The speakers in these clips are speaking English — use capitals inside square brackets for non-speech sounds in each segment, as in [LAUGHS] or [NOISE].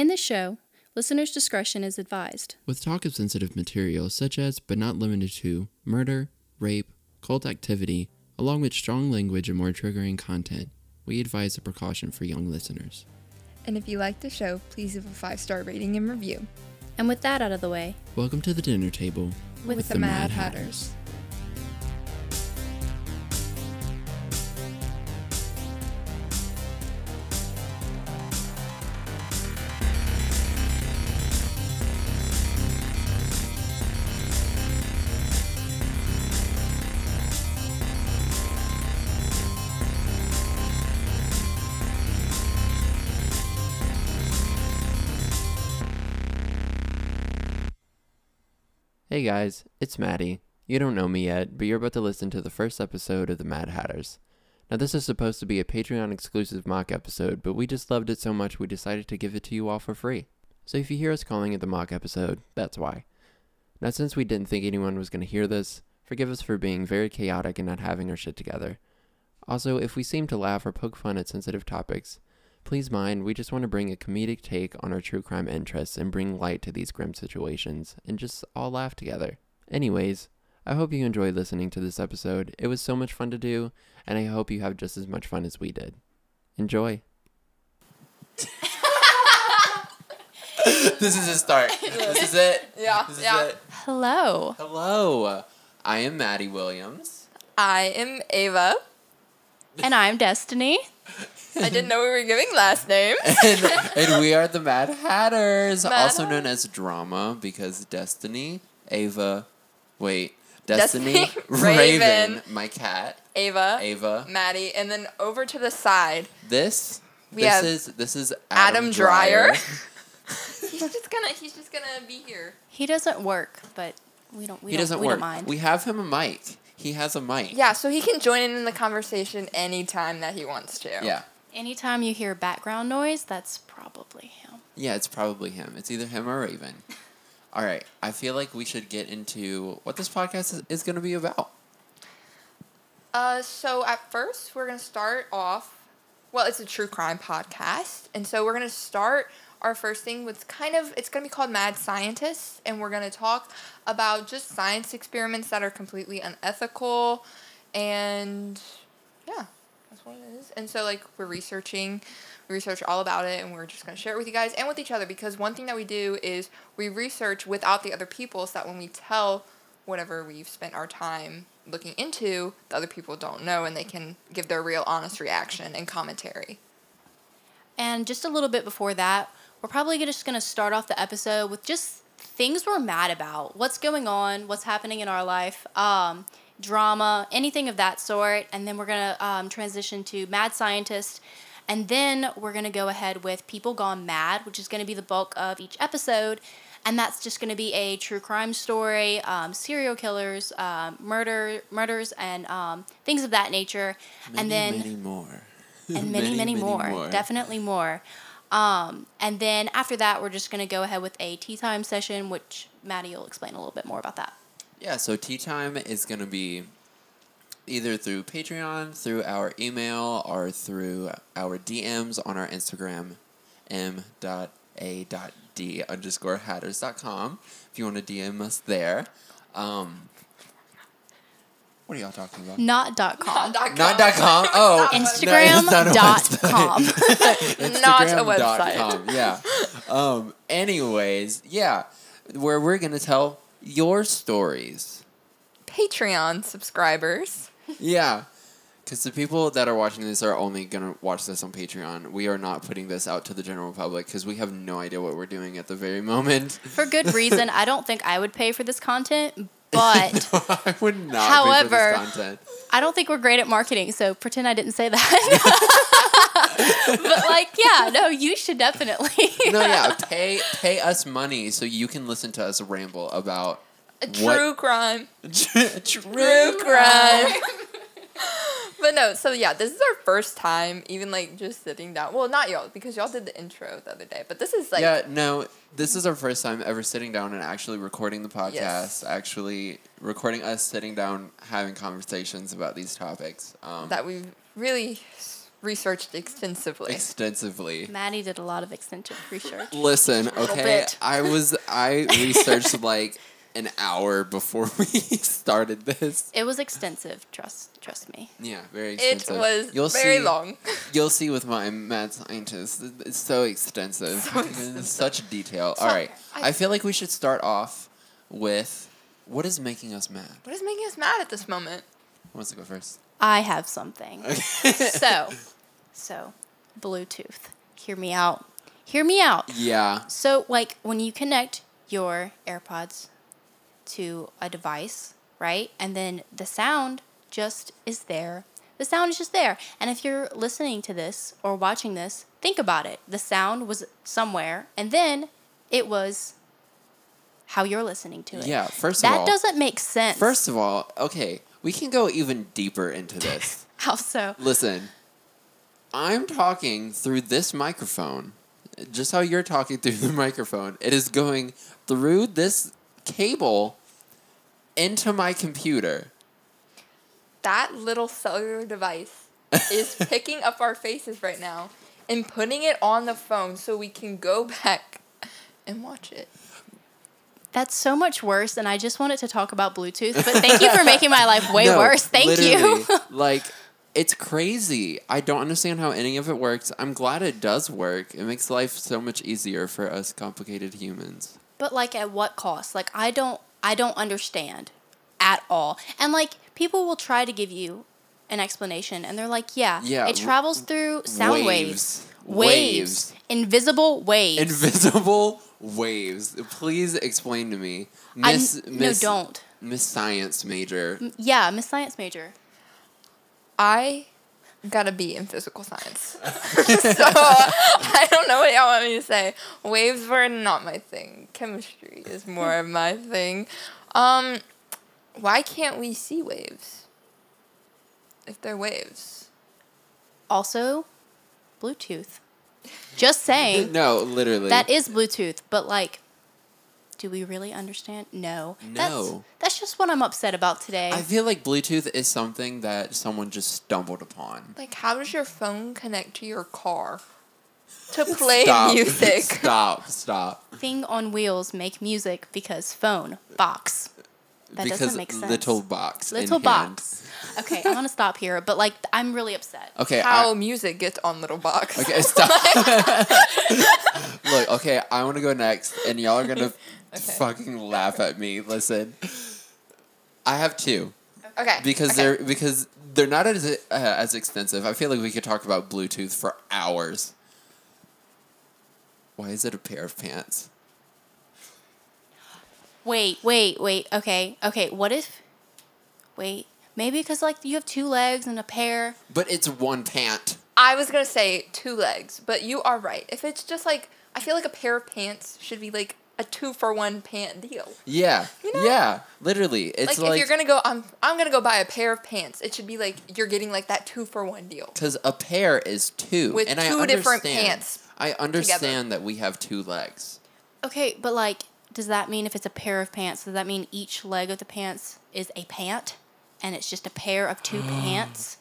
In this show, listeners' discretion is advised. With talk of sensitive material such as, but not limited to, murder, rape, cult activity, along with strong language and more triggering content, we advise a precaution for young listeners. And if you like the show, please leave a five star rating and review. And with that out of the way, Welcome to the dinner table with, the Mad Hatters. Hey guys, it's Matty. You don't know me yet, but you're about to listen to the first episode of the Mad Hatters. Now, this is supposed to be a Patreon exclusive mock episode, but we just loved it so much we decided to give it to you all for free. So if you hear us calling it the mock episode, that's why. Now, since we didn't think anyone was going to hear this, forgive us for being very chaotic and not having our shit together. Also, if we seem to laugh or poke fun at sensitive topics, please mind, we just want to bring a comedic take on our true crime interests and bring light to these grim situations and just all laugh together. Anyways, I hope you enjoyed listening to this episode. It was so much fun to do, and I hope you have just as much fun as we did. Enjoy. [LAUGHS] this is a start. [LAUGHS] This is it. Yeah, This is yeah. it. hello. Hello. I am Matty Williams. I am Ava. And I'm Destyne. I didn't know we were giving last names. [LAUGHS] and, and we are the Mad Hatters, Mad also known as Drama, because Destyne, Ava, wait, Destyne, Destyne, [LAUGHS] Raven, Raven. my cat, Ava, Ava. Matty, and then over to the side, This, We this have is this is Adam Adam, Dreyer. Dreyer. [LAUGHS] he's just gonna he's just gonna be here. He doesn't work, but we don't. We he don't, doesn't we work. Don't mind. We have him a mic. He has a mic. Yeah, so he can join in in the conversation anytime that he wants to. Yeah. Anytime you hear background noise, that's probably him. Yeah, it's probably him. It's either him or Raven. [LAUGHS] All right, I feel like we should get into what this podcast is, is going to be about. Uh, so at first we're gonna start off. Well, it's a true crime podcast, and so we're gonna start our first thing with kind of it's gonna be called Mad Scientists, and we're gonna talk about just science experiments that are completely unethical, and yeah, that's what it is. And so like we're researching, we research all about it, and we're just gonna share it with you guys and with each other because one thing that we do is we research without the other people, so that when we tell whatever we've spent our time looking into, the other people don't know and they can give their real honest reaction and commentary. And just a little bit before that, we're probably just going to start off the episode with just things we're mad about. What's going on? What's happening in our life? Um, drama, anything of that sort. And then we're going to um, transition to Mad Scientist. And then we're going to go ahead with People Gone Mad, which is going to be the bulk of each episode. And that's just going to be a true crime story, um, serial killers, um, murder, murders, and um, things of that nature. Many, and then many more. and [LAUGHS] many, many, more. Definitely more. Um, and then after that, we're just going to go ahead with a tea time session, which Matty will explain a little bit more about that. Yeah, so tea time is going to be either through Patreon, through our email, or through our DMs on our Instagram, m.a.d underscore hatters.com, if you want to DM us there. Um, what are y'all talking about? Not dot com. Dot Not dot com. [LAUGHS] Oh, no, Instagram it's not a dot website. com. [LAUGHS] Not a Instagram dot website. com, Yeah. Um. Anyways, yeah, where we're gonna tell your stories. Patreon subscribers. Yeah. Because the people that are watching this are only going to watch this on Patreon. We are not putting this out to the general public because we have no idea what we're doing at the very moment. For good reason. [LAUGHS] I don't think I would pay for this content, but [LAUGHS] I would not However- pay this content. I don't think we're great at marketing, so pretend I didn't say that. [LAUGHS] but like, yeah, no, you should definitely. No, yeah, [LAUGHS] pay pay us money so you can listen to us ramble about A What- true crime. true, True crime. but no, so yeah, this is our first time even like just sitting down. Well, not y'all because y'all did the intro the other day, but this is like yeah, no, this is our first time ever sitting down and actually recording the podcast, Yes. actually recording us sitting down having conversations about these topics. Um, that we've really researched extensively. extensively. Matty did a lot of extensive research. Listen, okay. I was I [LAUGHS] researched like an hour before [LAUGHS] we started this. It was extensive. Trust, trust me. Yeah, very it was You'll very see, long. You'll see with my mad scientist. It's so extensive. So [LAUGHS] extensive. Such detail. So, All right. I- I feel like we should start off with what is making us mad. What is making us mad at this moment? Who wants to go first? I have something. Okay. so, so, Bluetooth. Hear me out. Hear me out. yeah. So, like when you connect your AirPods to a device, right? And then the sound just is there. The sound is just there. And if you're listening to this or watching this, think about it. The sound was somewhere, and then it was how you're listening to it. Yeah. First of That all, doesn't make sense. first of all, okay, we can go even deeper into [LAUGHS] this. how so? Listen, I'm talking through this microphone, just how you're talking through the [LAUGHS] microphone. It is going through this cable into my computer. That little cellular device is [LAUGHS] picking up our faces right now and putting it on the phone so we can go back and watch it. That's so much worse, and I just wanted to talk about Bluetooth. But thank you for making my life way [LAUGHS] No, worse. Thank you. [LAUGHS] like, it's crazy. I don't understand how any of it works. I'm glad it does work. It makes life so much easier for us complicated humans. but like, at what cost? Like, I don't, I don't understand at all. And like, people will try to give you an explanation, and they're like, "Yeah, Yeah, it travels through sound waves. waves, Waves. invisible waves." Invisible [LAUGHS] waves. Please explain to me. I- Miss, no, don't. Miss Science major. Yeah, Miss Science major. I got a B in physical science. [LAUGHS] so I don't know what y'all want me to say. Waves were not my thing. Chemistry is more of my thing. Um, why can't we see waves? If they're waves. Also, Bluetooth. Just saying. [LAUGHS] No, literally. That is Bluetooth, but like, do we really understand? No. That's, No. that's just what I'm upset about today. I feel like Bluetooth is something that someone just stumbled upon. Like, how does your phone connect to your car [LAUGHS] to play Stop. [LAUGHS] music? stop. Stop. Thing on wheels make music because phone box. That because doesn't make sense. little box. in Little hand. box. [LAUGHS] Okay, I'm gonna stop here, but like, I'm really upset. Okay. How I, music gets on little box. okay. Stop. Look. Okay. I want to go next, and y'all are gonna Okay. fucking laugh at me. Listen. I have two. Okay. because okay. they're because they're not as uh, as extensive. I feel like we could talk about Bluetooth for hours. Why is it a pair of pants? Wait, wait, wait. Okay, okay. What if? Wait, maybe because like you have two legs and a pair. But it's one pant. I was gonna say two legs, but you are right. If it's just like, I feel like a pair of pants should be like a two for one pant deal. Yeah, You know? yeah. Literally, it's like, like if you're gonna go, I'm I'm gonna go buy a pair of pants. It should be like you're getting like that two for one deal. because a pair is two, With and I two different pants I understand that we have two legs. Okay, but like, does that mean if it's a pair of pants, does that mean each leg of the pants is a pant, and it's just a pair of two [GASPS] pants?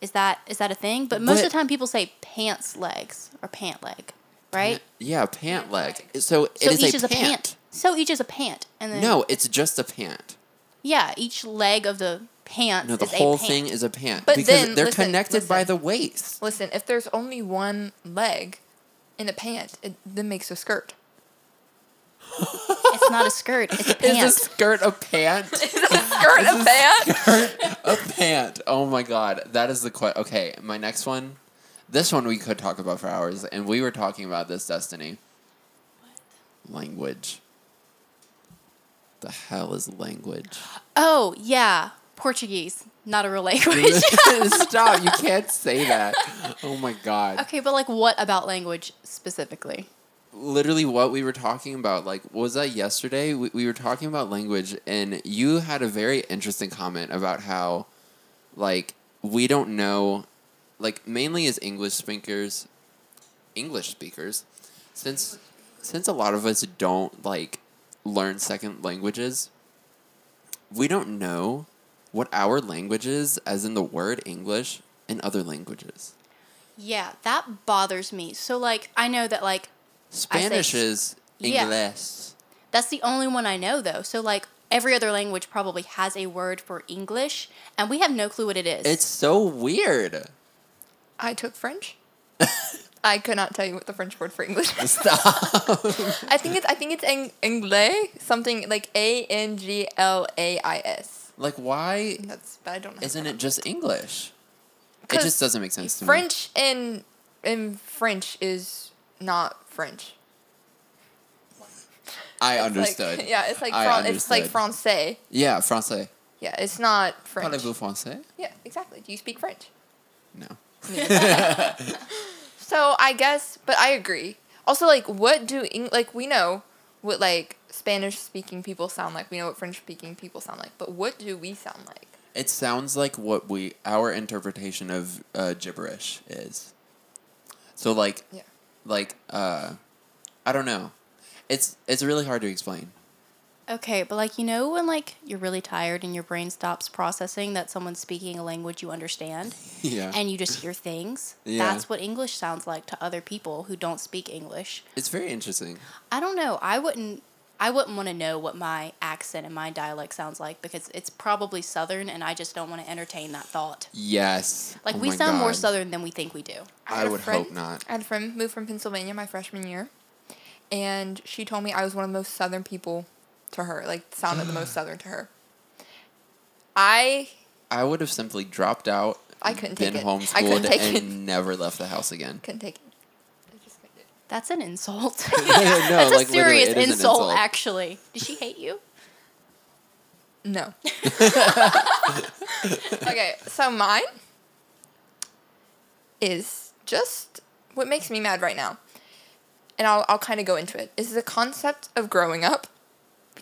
Is that is that a thing? But most of the time, people say pants legs or pant leg, right? Yeah, pant leg. So it So is each a is a pant. pant. So each is a pant, and then No, it's just a pant. yeah, each leg of the pant. No, the is whole a pant. thing is a pant But because then, they're listen, connected by listen. the waist. Listen, if there's only one leg in a pant, it then makes a skirt. It's not a skirt. It's a pant. [LAUGHS] Is a pant. skirt a pant? [LAUGHS] Skirt a pant. a pant. Oh my god, that is the question. Okay, my next one. This one we could talk about for hours, and we were talking about this Destyne. Language. The hell is language? oh yeah, Portuguese, not a real language. [LAUGHS] Stop! You [LAUGHS] can't say that. Oh my god. okay, but like, what about language specifically? literally what we were talking about like was that yesterday we, we were talking about language and you had a very interesting comment about how like we don't know like mainly as english speakers english speakers since since a lot of us don't like learn second languages we don't know what our language is as in the word english in other languages Yeah, that bothers me. So like I know that like Spanish is Yeah. English. that's the only one I know though. So like every other language probably has a word for English and we have no clue what it is. It's so weird. I took French. [LAUGHS] I could not tell you what the French word for English is. Stop. [LAUGHS] I think it's I think it's ang- anglais, something like A N G L A I S. like, why That's but I don't know. isn't it just English? It just doesn't make sense to me. French in in French is not French. I It's understood. Like, [LAUGHS] yeah, it's like Fran- it's like français. Yeah, français. Yeah, it's not French. Parlez-vous français? Yeah, exactly. Do you speak French? No. [LAUGHS] So I guess, but I agree. Also, like, what do Eng- like we know what like Spanish speaking people sound like. We know what French speaking people sound like. But what do we sound like? It sounds like what we our interpretation of uh, gibberish is. So like, Yeah. like uh, I don't know. It's it's really hard to explain. Okay, but like you know when like you're really tired and your brain stops processing that someone's speaking a language you understand [LAUGHS] Yeah. and you just hear things. Yeah. That's what English sounds like to other people who don't speak English. it's very interesting. I don't know. I wouldn't I wouldn't want to know what my accent and my dialect sounds like because it's probably southern and I just don't want to entertain that thought. Yes. Like Oh we my sound more southern than we think we do. I had a would friend- hope not. I had a friend move from Pennsylvania my freshman year, and she told me I was one of the most southern people to her. Like sounded the most [SIGHS] southern to her. I I would have simply dropped out. I couldn't been take it. I homeschooled couldn't take and it. never left the house again. couldn't take it. I just couldn't do it. That's an insult. [LAUGHS] no, [LAUGHS] That's like a serious it is an insult, insult. actually. Did she hate you? No. [LAUGHS] okay, so mine is just what makes me mad right now. And I'll, I'll kind of go into it. Is the concept of growing up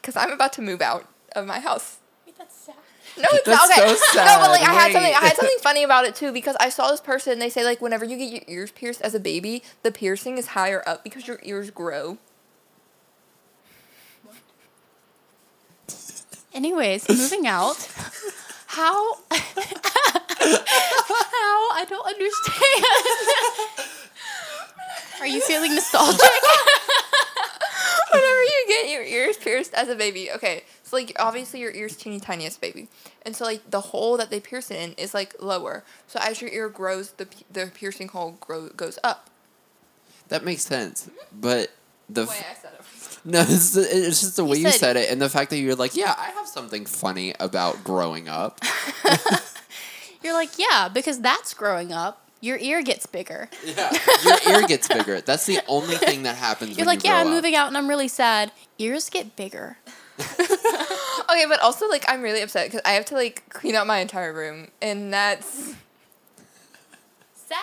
because I'm about to move out of my house. That's sad. No, it's That's not okay. so [LAUGHS] No, but like sad. I had something. I had something funny about it too because I saw this person. They say like whenever you get your ears pierced as a baby, the piercing is higher up because your ears grow. Anyways, moving out. How? [LAUGHS] How? I don't understand. [LAUGHS] Are you feeling nostalgic? You your ears pierced as a baby, okay, so like obviously your ear's teeny tiniest baby, and so like the hole that they pierce it in is like lower. So as your ear grows, the the piercing hole grow goes up. That makes sense, but the The way f- I said it. [LAUGHS] no, it's, it's just the way you said- said it, and the fact that you're like, yeah, I have something funny about growing up. [LAUGHS] You're like, yeah, because that's growing up. Your ear gets bigger. [LAUGHS] Yeah, your ear gets bigger. That's the only [LAUGHS] thing that happens. You're when like, you yeah, I'm up. moving out and I'm really sad. Ears get bigger. [LAUGHS] Okay, but also like I'm really upset because I have to like clean out my entire room, and that's Sad.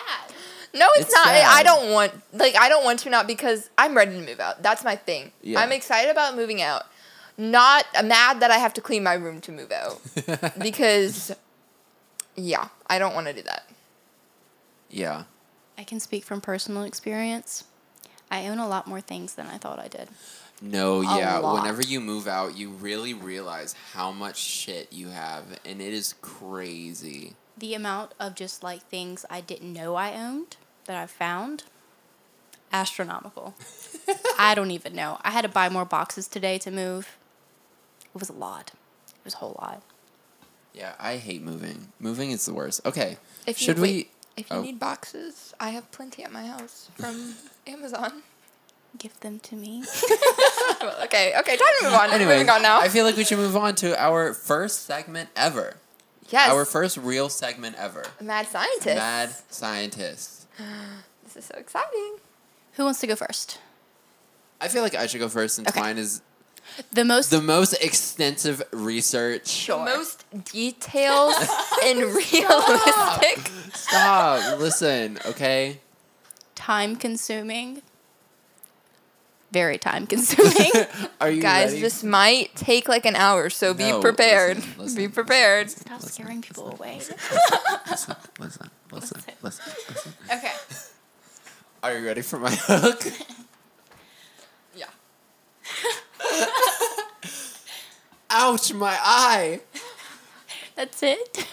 no, it's, It's not. I don't want like I don't want to not because I'm ready to move out. That's my thing. Yeah. I'm excited about moving out. Not mad that I have to clean my room to move out because yeah, I don't want to do that. Yeah, I can speak from personal experience. I own a lot more things than I thought I did. no, A yeah. lot. Whenever you move out, you really realize how much shit you have, and it is crazy. The amount of just like things I didn't know I owned that I found, astronomical. [LAUGHS] I don't even know. I had to buy more boxes today to move. It was a lot. It was a whole lot. Yeah, I hate moving. Moving is the worst. Okay, If you, should wait, we? If you oh. need boxes, I have plenty at my house from [LAUGHS] Amazon. Give them to me. Well, [LAUGHS] okay, okay, time to move on. Anyway, Moving on now. I feel like we should move on to our first segment ever. yes, Our first real segment ever. mad scientist. Mad scientist. [GASPS] This is so exciting. Who wants to go first? I feel like I should go first since Okay. mine is The most the most extensive research. The most details and [LAUGHS] realistic. Stop. Listen, okay? time consuming. Very time consuming. [LAUGHS] Are you Guys, ready? this might take like an hour, so be No, prepared. listen, listen. Be prepared. Stop scaring people away. [LAUGHS] listen, listen, listen, listen, listen. Okay. Are you ready for my hook? Yeah. [LAUGHS] Ouch, my eye. That's it.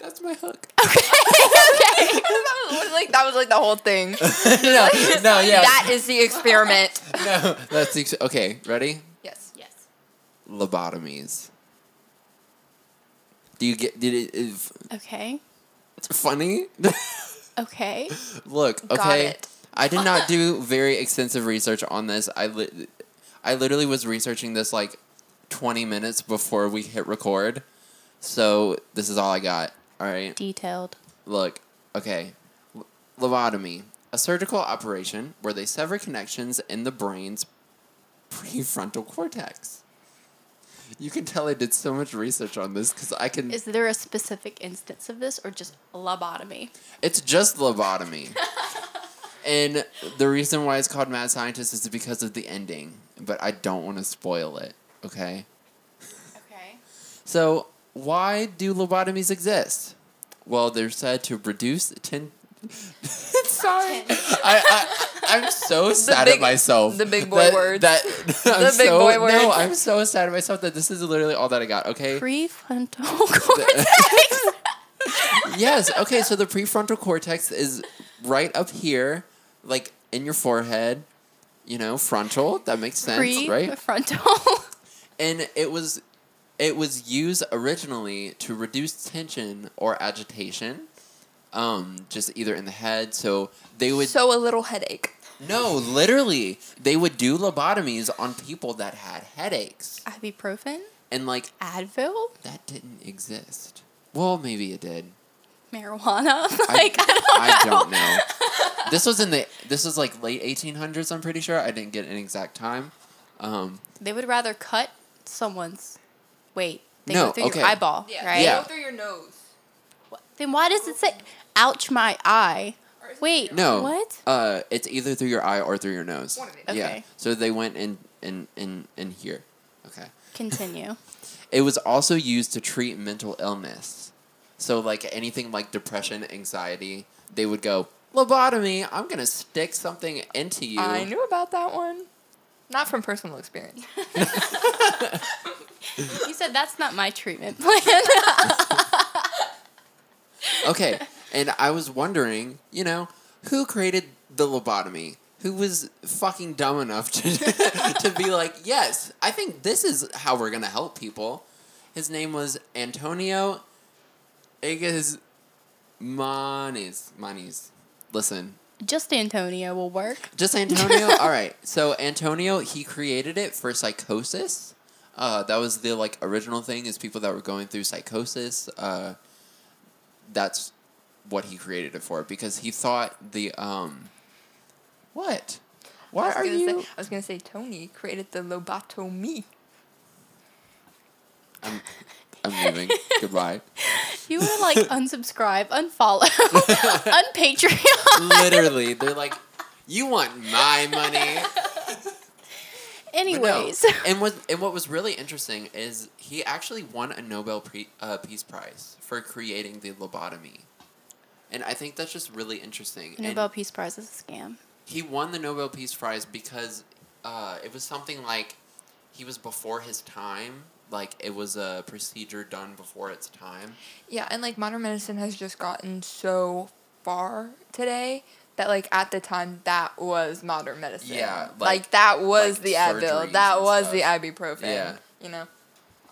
That's my hook. [LAUGHS] [LAUGHS] that was like that was like the whole thing. no, no, yeah. That is the experiment. no, that's the ex- okay. Ready? yes. Yes. Lobotomies. Do you get? Did it? Is Okay. funny? Okay. Look, Got okay. it. I did not do very extensive research on this. I li- I literally was researching this like 20 minutes before we hit record. So, this is all I got. All right. Detailed. Look, okay. L- lobotomy, a surgical operation where they sever connections in the brain's prefrontal cortex. You can tell I did so much research on this because I can. Is there a specific instance of this or just lobotomy? It's just lobotomy. [LAUGHS] and the reason why it's called Mad Scientist is because of the ending, but I don't want to spoil it, okay? Okay. So, why do lobotomies exist? Well, they're said to reduce ten. [LAUGHS] Sorry, I, I I'm so sad big- at myself. the big boy that, words. That [LAUGHS] I'm The big so, boy No. I'm so sad at myself that this is literally all that I got. Okay. Prefrontal cortex. [LAUGHS] yes. Okay. So the prefrontal cortex is right up here, like in your forehead. You know, frontal. That makes sense, right? Frontal. [LAUGHS] and it was it was used originally to reduce tension or agitation um just either in the head so they would So a little headache. no literally they would do lobotomies on people that had headaches Ibuprofen. and like Advil. that didn't exist well maybe it did Marijuana. [LAUGHS] like I don't I don't know. This was in the this was like late 1800s. I'm pretty sure. I didn't get an exact time. Um, They would rather cut someone's. Wait. They No, go through okay. your eyeball, right? Yeah. Go through your nose. Then why does it say "ouch my eye"? Wait. no. What? Uh, it's either through your eye or through your nose. One of it. Yeah. So they went in in in in here. Okay. Continue. [LAUGHS] It was also used to treat mental illness. So like anything like depression, anxiety, they would go lobotomy. I'm gonna stick something into you. I knew about that one. Not from personal experience. [LAUGHS] [LAUGHS] you said that's not my treatment plan. [LAUGHS] Okay, and I was wondering, you know, who created the lobotomy? Who was fucking dumb enough to to be like, yes, I think this is how we're gonna help people. His name was Antonio Egas Moniz. Moniz. Listen, Just Antonio will work. just Antonio. [LAUGHS] All right. So Antonio, he created it for psychosis. Uh, that was the like original thing is people that were going through psychosis. Uh, that's what he created it for because he thought the um. What? Why I was are gonna you? Say, I was gonna say Tony created the lobotomy. I'm, [LAUGHS] I'm leaving. [LAUGHS] Goodbye. You to like [LAUGHS] unsubscribe, unfollow, [LAUGHS] unpatreon. Literally, they're like, "You want my money?" But no. Anyways, and what and what was really interesting is he actually won a Nobel pre, uh, Peace Prize for creating the lobotomy, and I think that's just really interesting. And Nobel Peace Prize is a scam. he won the Nobel Peace Prize because uh, it was something like he was before his time. Like it was a procedure done before its time. Yeah, and like modern medicine has just gotten so far today that like at the time that was modern medicine. Yeah, like, like- that was like the surgeries Advil. That was stuff. the ibuprofen. Yeah. You know.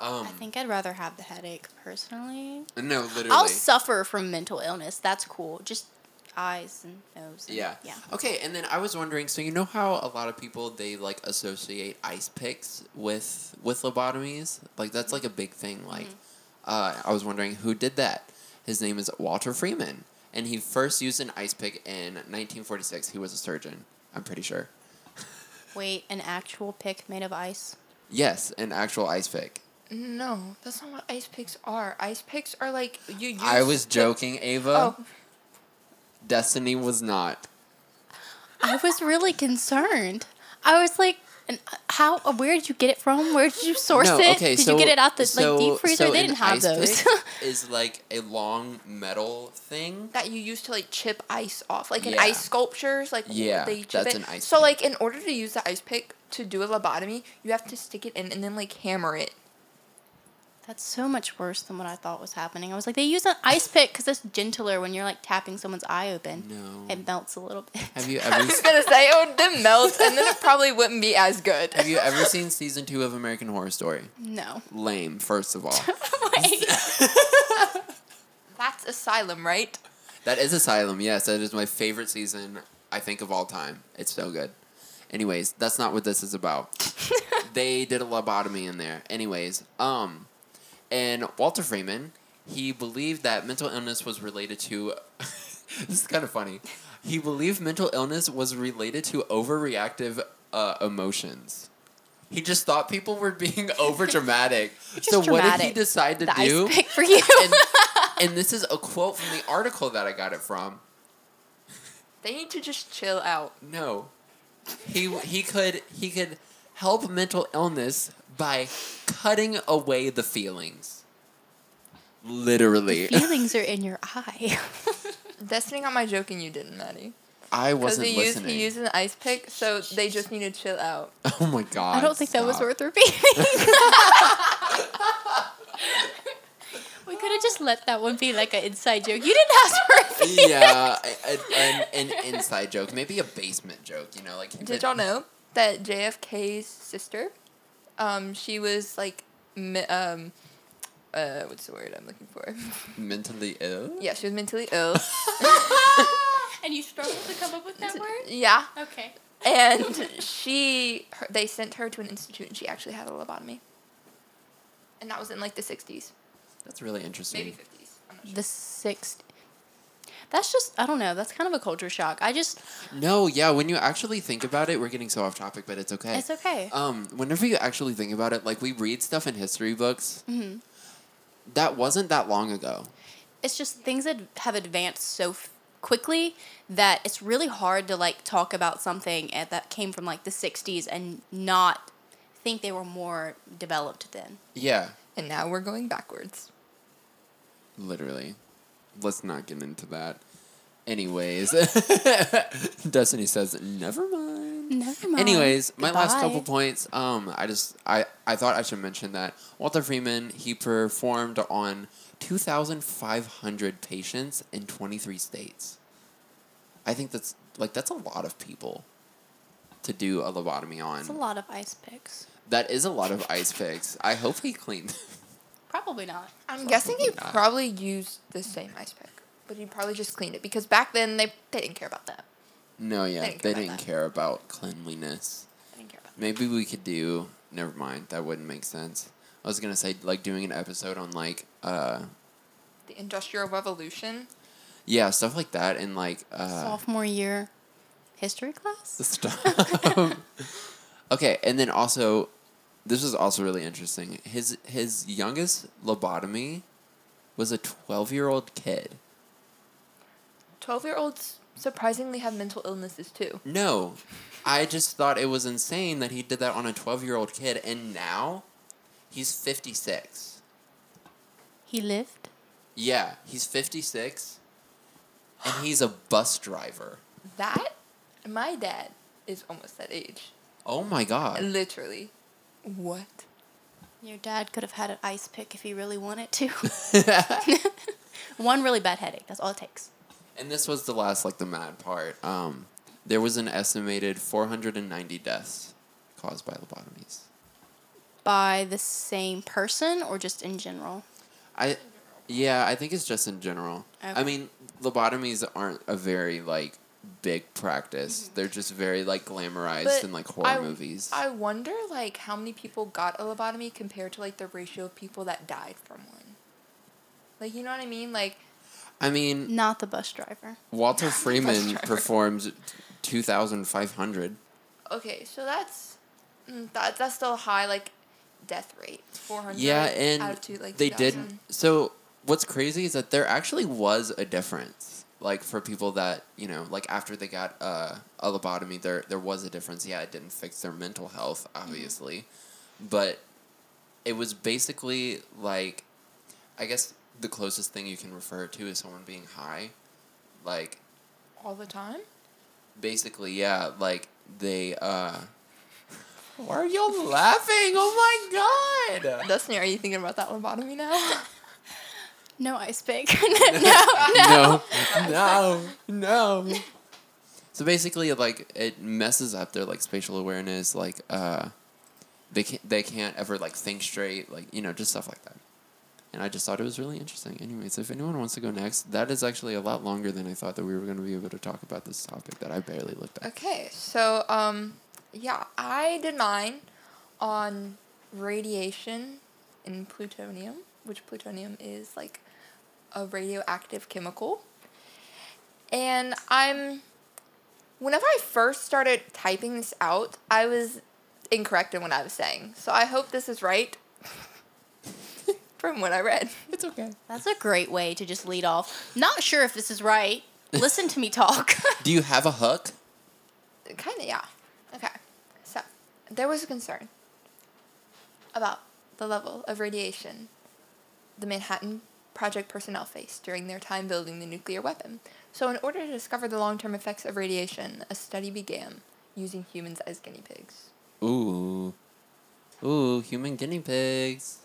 Um, I think I'd rather have the headache personally. no, literally. I'll suffer from mental illness. That's cool. Just eyes and nose. And, Yeah. Yeah. Okay, and then I was wondering, so you know how a lot of people they like associate ice picks with with lobotomies? Like that's like a big thing. Like, uh, I was wondering who did that. His name is Walter Freeman, and he first used an ice pick in 1946. He was a surgeon. I'm pretty sure. [LAUGHS] Wait, an actual pick made of ice. Yes, an actual ice pick. No, that's not what ice picks are. Ice picks are like you use. I was to- joking, Ava. Oh, Destyne was not. I was really concerned. I was like, and uh, how? Uh, where did you get it from? Where did you source no, it? did so, you get it out the so, like deep freezer? so they didn't have ice those. pick [LAUGHS] is like a long metal thing. that you use to like chip ice off, like in Yeah. ice sculptures, like Yeah, they chip that's it. an ice so pick. like in order to use the ice pick to do a lobotomy, you have to stick it in and then like hammer it. That's so much worse than what I thought was happening. I was like, they use an ice pick because it's gentler when you're like tapping someone's eye open. No. It melts a little bit. Have you [LAUGHS] ever? I was gonna say it would then melt, and then it probably wouldn't be as good. have you ever seen season two of American Horror Story? no. Lame, first of all. [LAUGHS] Wait. [LAUGHS] That's Asylum, right? That is Asylum, yes. That is my favorite season, I think, of all time. It's so good. Anyways, that's not what this is about. they did a lobotomy in there. Anyways, um, and Walter Freeman, he believed that mental illness was related to. [LAUGHS] this is kind of funny. He believed mental illness was related to overreactive uh, emotions. He just thought people were being [LAUGHS] over dramatic. [LAUGHS] so Just what did he decide to the do? ice pick for you. and, and this is a quote from the article that I got it from. They need to just chill out. No, he he could he could help mental illness by cutting away the feelings. Literally, Feelings are in your eye. [LAUGHS] Destyne got my joke and you didn't, Matty. I wasn't he used listening. he used an ice pick, so they just need to chill out. [LAUGHS] oh my god! I don't think that was stop. worth repeating. [LAUGHS] we could have just let that one be like an inside joke. You didn't ask for it. yeah, a- a- an, an inside joke, maybe a basement joke. You know, like Did could- y'all know that JFK's sister, um, she was like, mi- um, uh, what's the word I'm looking for? mentally ill? yeah, she was mentally ill. [LAUGHS] And you struggled to come up with that word? yeah, Okay. and [LAUGHS] she, her, they sent her to an institute, and she actually had a lobotomy. And that was in like the '60s, That's really interesting. maybe '50s. I'm not sure. The sixth. That's just, I don't know. That's kind of a culture shock. I just, No, yeah, when you actually think about it, we're getting so off topic, but it's okay. it's okay. Um, whenever you actually think about it, like we read stuff in history books. hmm That wasn't that long ago. It's just things that have advanced so f- quickly that it's really hard to like talk about something at, that came from like the 60s and not think they were more developed then. Yeah, And now we're going backwards. literally. Let's not get into that. Anyways, [LAUGHS] Destyne says, "Never mind." Never mind. Anyways, my last couple points. Um, I just I I thought I should mention that Walter Freeman he performed on two thousand five hundred patients in twenty three states. I think that's like that's a lot of people to do a lobotomy on. It's a lot of ice picks. That is a lot of ice picks. I hope he cleaned. Probably not. I'm guessing he not. probably used the same ice pick, but he probably just cleaned it because back then they, they didn't care about that. no, yeah, They didn't they care about didn't care about cleanliness. They didn't care about Maybe we could do. Never mind. That wouldn't make sense. I was gonna say like doing an episode on like uh the Industrial Revolution. yeah stuff like that and like uh Sophomore year history class? the stuff. [LAUGHS] okay, and then also, this is also really interesting. His his youngest lobotomy was a twelve year old kid. Twelve year olds surprisingly have mental illnesses too. No, I just thought it was insane that he did that on a twelve year old kid, and now he's fifty six. He lived? Yeah, he's fifty six, and he's a bus driver. That my dad is almost that age. Oh my god. Literally. What? Your dad could have had an ice pick if he really wanted to. [LAUGHS] [LAUGHS] One really bad headache. That's all it takes. And this was the last, like the mad part. Um, there was an estimated 490 deaths caused by lobotomies. By the same person or just in general? I, yeah, I think it's just in general. I mean, lobotomies aren't a very like big practice. They're just very like glamorized But in like horror I- movies. I wonder like how many people got a lobotomy compared to like the ratio of people that died from one. Like you know what I mean? Like I mean, Not the bus driver. Walter Freeman driver. performed 2,500. okay, so that's mm, that that's still high like death rate. Four hundred. Yeah, and out of two, like they 2000. didn't. So what's crazy is that there actually was a difference. Like for people that you know, like after they got uh, a lobotomy, there there was a difference. Yeah, it didn't fix their mental health, obviously, but it was basically like, I guess the closest thing you can refer to is someone being high, like all the time. basically yeah, like they uh, [LAUGHS] Why are y'all laughing? Oh my god! Destyne, are you thinking about that lobotomy now? [LAUGHS] No ice pick. [LAUGHS] no, no. no, [LAUGHS] no, no. So basically, like it messes up their like spatial awareness. Like, uh, they can't they can't ever like think straight. Like you know, just stuff like that. And I just thought it was really interesting. Anyways, if anyone wants to go next, that is actually a lot longer than I thought that we were going to be able to talk about this topic that I barely looked at. Okay, so um, yeah, I did mine on radiation in plutonium, which plutonium is like a radioactive chemical. And I'm, whenever I first started typing this out, I was incorrect in what I was saying. So I hope this is right [LAUGHS] from what I read. It's okay. That's a great way to just lead off. Not sure if this is right. Listen to me talk. [LAUGHS] Do you have a hook? Kind of, yeah. Okay. So, there was a concern about the level of radiation the Manhattan Project personnel faced during their time building the nuclear weapon. So, in order to discover the long term effects of radiation, a study began using humans as guinea pigs. Ooh, ooh, human guinea pigs.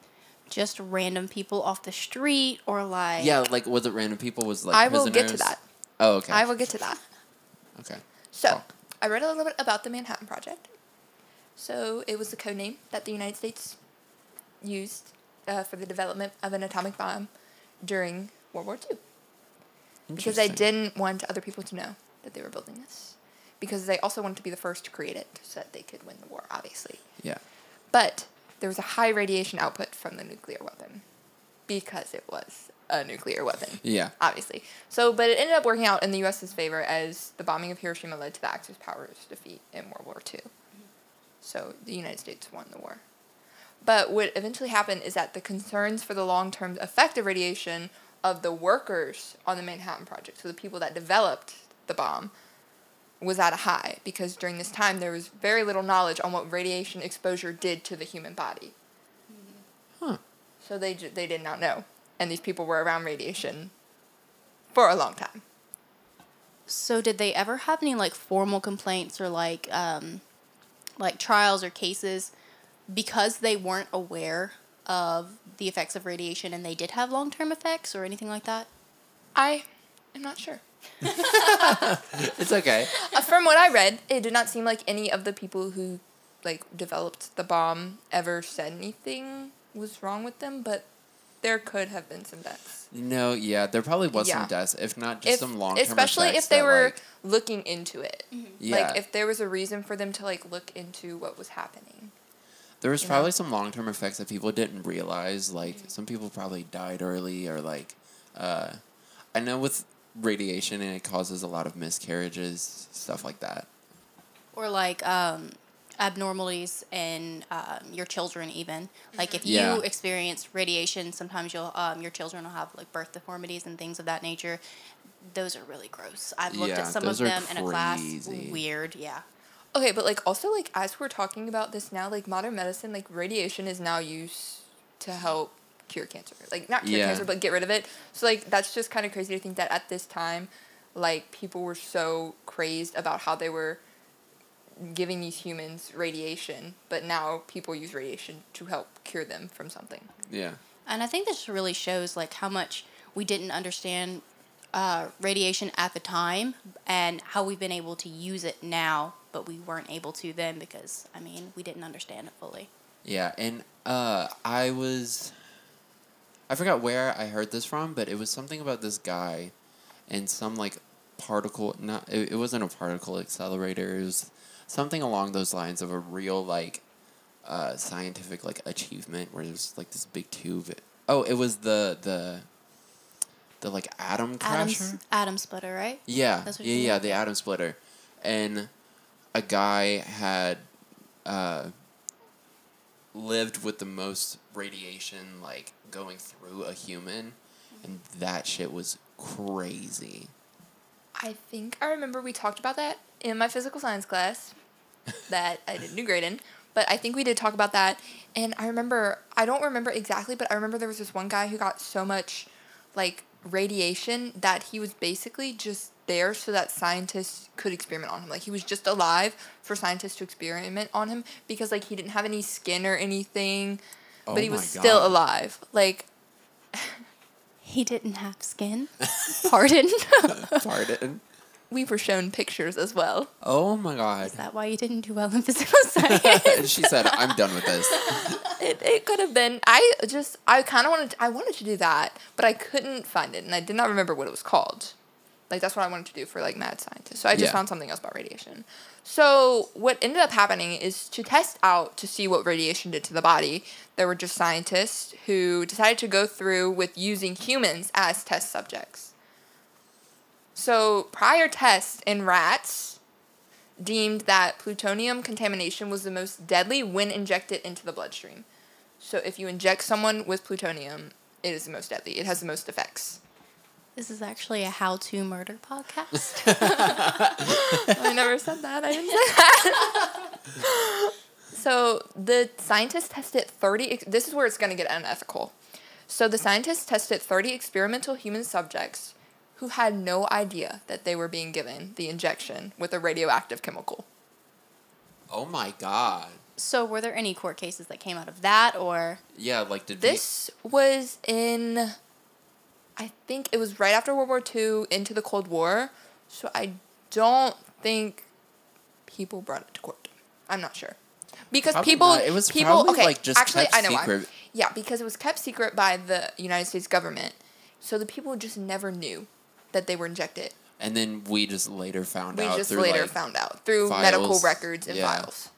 just random people off the street or like Yeah, like was it random people? Was like I will get to prisoners? that. Oh, okay. I will get to that. okay. So, Talk. I read a little bit about the Manhattan Project. So, it was the code name that the United States used uh, for the development of an atomic bomb during World War II. Because they didn't want other people to know that they were building this. Because they also wanted to be the first to create it so that they could win the war, obviously. Yeah. But there was a high radiation output from the nuclear weapon because it was a nuclear weapon Yeah. obviously. So, but it ended up working out in the U.S.'s favor as the bombing of Hiroshima led to the Axis powers' defeat in World War II. So the United States won the war. But what eventually happened is that the concerns for the long-term effect of radiation of the workers on the Manhattan Project, so the people that developed the bomb, was at a high because during this time there was very little knowledge on what radiation exposure did to the human body. Huh. So they ju- they did not know, and these people were around radiation for a long time. So did they ever have any like formal complaints or like um like trials or cases because they weren't aware of the effects of radiation and they did have long-term effects or anything like that? I am not sure. [LAUGHS] It's okay. Uh, from what I read, it did not seem like any of the people who like developed the bomb ever said anything was wrong with them, but there could have been some deaths. No, yeah, there probably was Yeah. some deaths, if not just If, some long term especially if they were looking into it. yeah, Like if there was a reason for them to like look into what was happening. There was probably some long term effects that people didn't realize. Like some people probably died early, or like, uh, I know with radiation and it causes a lot of miscarriages, stuff like that. Or like um abnormalities in um, your children even. Like if you experience radiation sometimes you'll um, your children will have like birth deformities and things of that nature. Those are really gross. I've looked Yeah, at some of them in a class. weird yeah Okay, but like also like as we're talking about this now, like modern medicine, like radiation is now used to help cure cancer. Like not cure Yeah. cancer, but get rid of it. So like that's just kind of crazy to think that at this time, like people were so crazed about how they were giving these humans radiation, but now people use radiation to help cure them from something. Yeah. And I think this really shows like how much we didn't understand uh, radiation at the time and how we've been able to use it now, but we weren't able to then because I mean we didn't understand it fully. Yeah, and uh, I was, I forgot where I heard this from, but it was something about this guy, and some like particle. Not it, it wasn't a particle accelerator. It was something along those lines of a real like, uh, scientific like achievement where there's like this big tube. Oh, it was the the. The like atom crasher. Atom atom splitter, right? Yeah, That's what yeah, yeah, the atom splitter, and a guy had uh, lived with the most radiation like going through a human, and that shit was crazy. I think I remember we talked about that in my physical science class [LAUGHS] that I didn't do great in. But I think we did talk about that. And I remember, I don't remember exactly, but I remember there was this one guy who got so much like radiation that he was basically just there so that scientists could experiment on him. Like he was just alive for scientists to experiment on him because like he didn't have any skin or anything, Oh but he my was still alive. Like He didn't have skin. [LAUGHS] Pardon. [LAUGHS] Pardon. we were shown pictures as well. Oh my god. Is that why you didn't do well in physical [LAUGHS] science? And she said, "I'm done with this." It, it could have been. I just I kind of wanted I wanted to do that, but I couldn't find it, and I did not remember what it was called. Like that's what I wanted to do for like mad scientist. So I just Yeah. found something else about radiation. So what ended up happening is to test out to see what radiation did to the body. There were just scientists who decided to go through with using humans as test subjects. So prior tests in rats deemed that plutonium contamination was the most deadly when injected into the bloodstream. So if you inject someone with plutonium, it is the most deadly. It has the most effects. This is actually a how-to murder podcast. [LAUGHS] [LAUGHS] I never said that. I didn't say that. so the scientists tested 30 this is where it's going to get unethical. So the scientists tested 30 experimental human subjects who had no idea that they were being given the injection with a radioactive chemical. Oh my god. so, were there any court cases that came out of that, or Yeah, like did This was in, I think it was right after World War II into the Cold War. So I don't think people brought it to court. I'm not sure. Because Probably people, not. It was people, probably, okay, like, just actually, kept I know why. Yeah, because it was kept secret by the United States government, so the people just never knew that they were injected. and then we just later found We out We just through later like, found out through medical records and Yeah. files.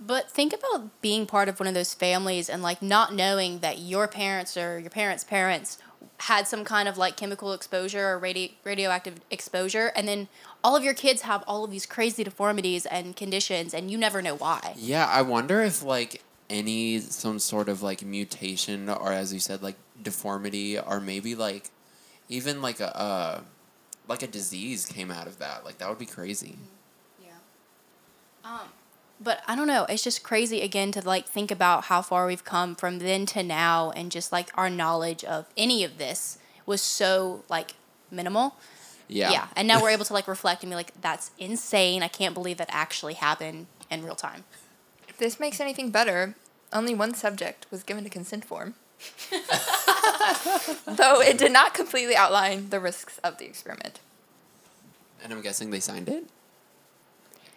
But think about being part of one of those families and like not knowing that your parents or your parents' parents had some kind of like chemical exposure or radi- radioactive exposure, and then all of your kids have all of these crazy deformities and conditions, and you never know why. Yeah, I wonder if like any some sort of like mutation or as you said like deformity or maybe like even like a uh like a disease came out of that. Like that would be crazy. Yeah. Um, but I don't know. It's just crazy again to like think about how far we've come from then to now, and just like our knowledge of any of this was so like minimal. Yeah. Yeah. And now we're [LAUGHS] able to like reflect and be like, that's insane. I can't believe that actually happened in real time. If this makes anything better, only one subject was given a consent form. [LAUGHS] Though it did not completely outline the risks of the experiment. And I'm guessing they signed it.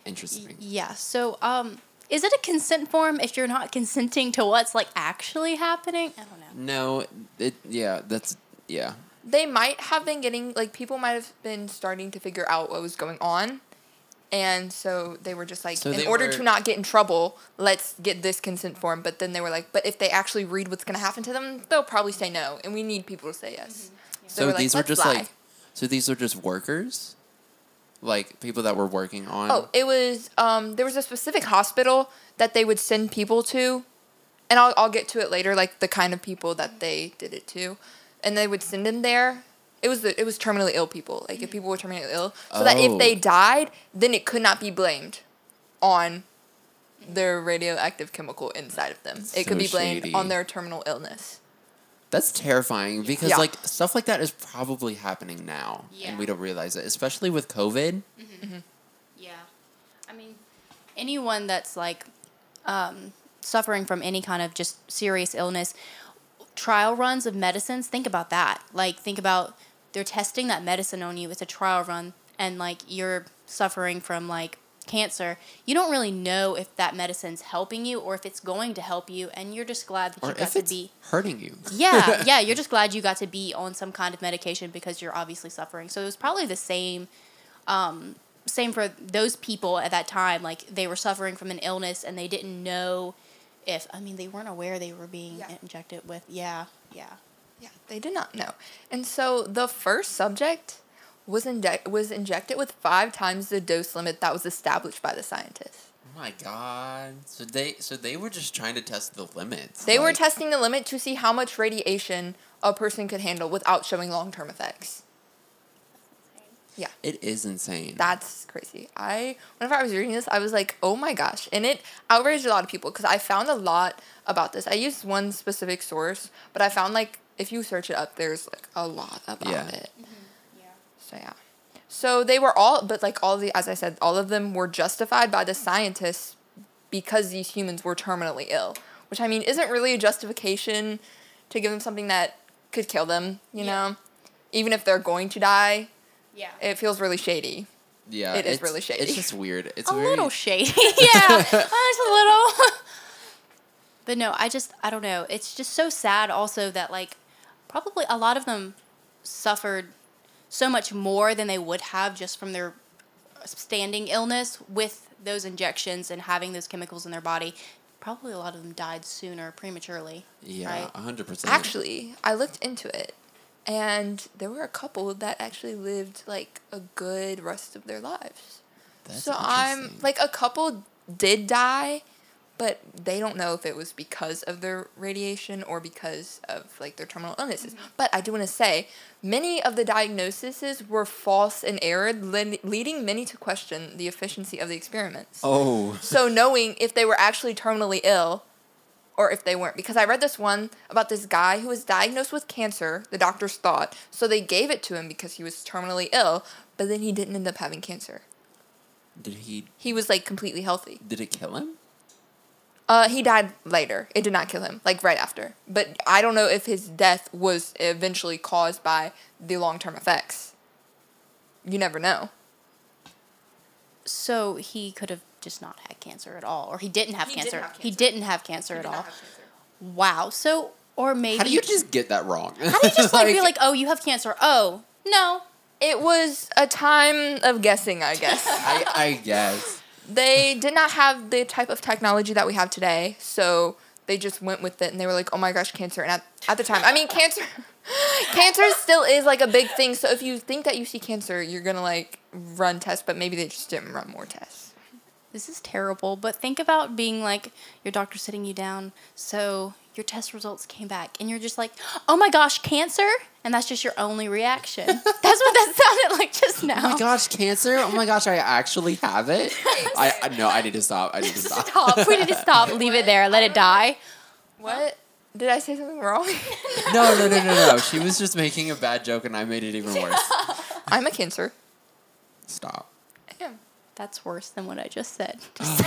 Interesting. Yeah. So, um, is it a consent form if you're not [LAUGHS] consenting to what's like actually happening? I don't know. No, it yeah, that's yeah. They might have been getting, like, people might have been starting to figure out what was going on. And so they were just like, So in order were- to not get in trouble, let's get this consent form. But then they were like, but if they actually read what's going to happen to them, they'll probably say no. And we need people to say yes. So they were these like, were just lie." like so these are just workers? Like people that were working on Oh, it was um there was a specific hospital that they would send people to. And I'll I'll get to it later like the kind of people that they did it to. And they would send them there. It was the it was terminally ill people. Like if people were terminally ill, so that if Oh. they died, then it could not be blamed on their radioactive chemical inside of them. That's it could be blamed shady. on their terminal illness. That's terrifying because Yeah. like stuff like that is probably happening now Yeah. and we don't realize it, especially with COVID. Mm-hmm. Mm-hmm. Mm-hmm. Yeah. I mean, anyone that's like um, suffering from any kind of just serious illness, trial runs of medicines, think about that. Like, think about they're testing that medicine on you. It's a trial run, and like you're suffering from like cancer. You don't really know if that medicine's helping you or if it's going to help you, and you're just glad that Or you got if to it's be. hurting you. Yeah, [LAUGHS] yeah, you're just glad you got to be on some kind of medication because you're obviously suffering. So it was probably the same um, same for those people at that time. Like they were suffering from an illness and they didn't know if I mean they weren't aware they were being Yeah. injected with. Yeah, yeah. Yeah, they did not know. And so the first subject was inject was injected with five times the dose limit that was established by the scientists. Oh my god. So they so they were just trying to test the limits. They were testing the limit to see how much radiation a person could handle without showing long term effects. Yeah, It is insane. that's crazy. I whenever I was reading this, I was like, "Oh my gosh!" And it outraged a lot of people because I found a lot about this. I used one specific source, but I found like if you search it up, there's like a lot about Yeah. it. Yeah. So yeah. So they were all, but like all the, as I said, all of them were justified by the scientists because these humans were terminally ill, which I mean isn't really a justification to give them something that could kill them, you Yeah. know? Even if they're going to die, Yeah. it feels really shady. Yeah, It is really shady. It's just weird. It's a very, little shady. [LAUGHS] [LAUGHS] yeah, just a little. [LAUGHS] but no, I just I don't know. It's just so sad also that like probably a lot of them suffered so much more than they would have just from their standing illness with those injections and having those chemicals in their body. Probably a lot of them died sooner prematurely. Yeah, right? a hundred percent. Actually, I looked into it, and there were a couple that actually lived like a good rest of their lives. That's so I'm like a couple did die, but they don't know if it was because of their radiation or because of like their terminal illnesses. Mm-hmm. But I do want to say many of the diagnoses were false and error, le- leading many to question the efficiency of the experiments. Oh, [LAUGHS] So knowing if they were actually terminally ill or if they weren't. Because I read this one about this guy who was diagnosed with cancer, the doctors thought. So they gave it to him because he was terminally ill, but then he didn't end up having cancer. did he? He was like completely healthy. Did it kill him? Uh, he died later. It did not kill him, like right after. But I don't know if his death was eventually caused by the long term effects. You never know. So he could have just not had cancer at all, or he didn't have, He didn't cancer. He didn't have cancer at all. Wow. So or maybe How do you just get that wrong? How do you just [LAUGHS] like, be like, oh, you have cancer? Oh, no. It was a time of guessing, I guess. [LAUGHS] I, I guess. They did not have the type of technology that we have today, so they just went with it and they were like, "Oh my gosh, cancer!" And at, at the time, I mean, cancer, [LAUGHS] cancer still is like a big thing. So if you think that you see cancer, you're gonna like run tests, but maybe they just didn't run more tests. This is terrible. But think about being like your doctor sitting you down. So your test results came back, and you're just like, oh my gosh, cancer, and that's just your only reaction. [LAUGHS] that's what that sounded like just now. Oh my gosh, cancer! Oh my gosh, I actually have it. I, I no, I need to stop. I need to [LAUGHS] stop. Stop. We need to stop. [LAUGHS] Leave it there. Let it die. What? Did I say something wrong? No, no, no, no, no. She was just making a bad joke, and I made it even worse. I'm a cancer. Stop. I am. That's worse than what I just said. Oh. Just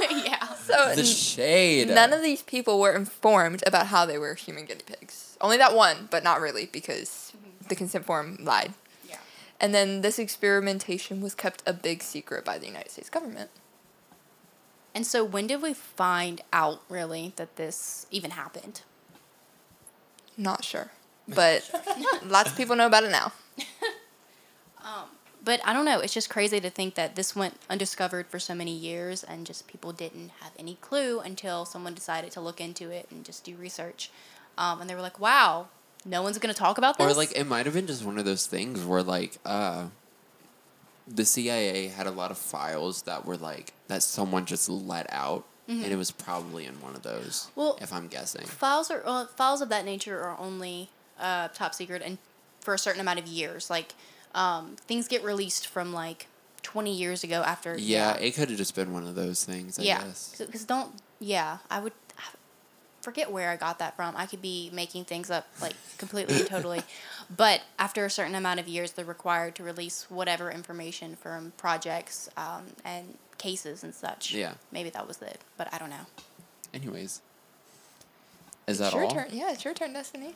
saying. yeah. So The n- shade. none of these people were informed about how they were human guinea pigs. Only that one, but not really because the consent form lied. Yeah. And then this experimentation was kept a big secret by the United States government. And so when did we find out really that this even happened? Not sure. But [LAUGHS] lots of people know about it now. [LAUGHS] Um, But I don't know. It's just crazy to think that this went undiscovered for so many years and just people didn't have any clue until someone decided to look into it and just do research. Um, and they were like, wow, no one's going to talk about this? Or like it might have been just one of those things where like uh the CIA had a lot of files that were like that someone just let out and it was probably in one of those. Mm-hmm. Well- if I'm guessing. files are well, files of that nature are only uh, top secret and for a certain amount of years. Like um, things get released from like 20 years ago after. Yeah, it could have just been one of those things, I yeah. guess. Because don't. Yeah, I would. [SIGHS] Forget where I got that from. I could be making things up like completely and totally. [LAUGHS] But after a certain amount of years, they're required to release whatever information from projects um, and cases and such. Yeah. Maybe that was it, but I don't know. Anyways. Is that your all? turn. Yeah, it's your turn, Destyne.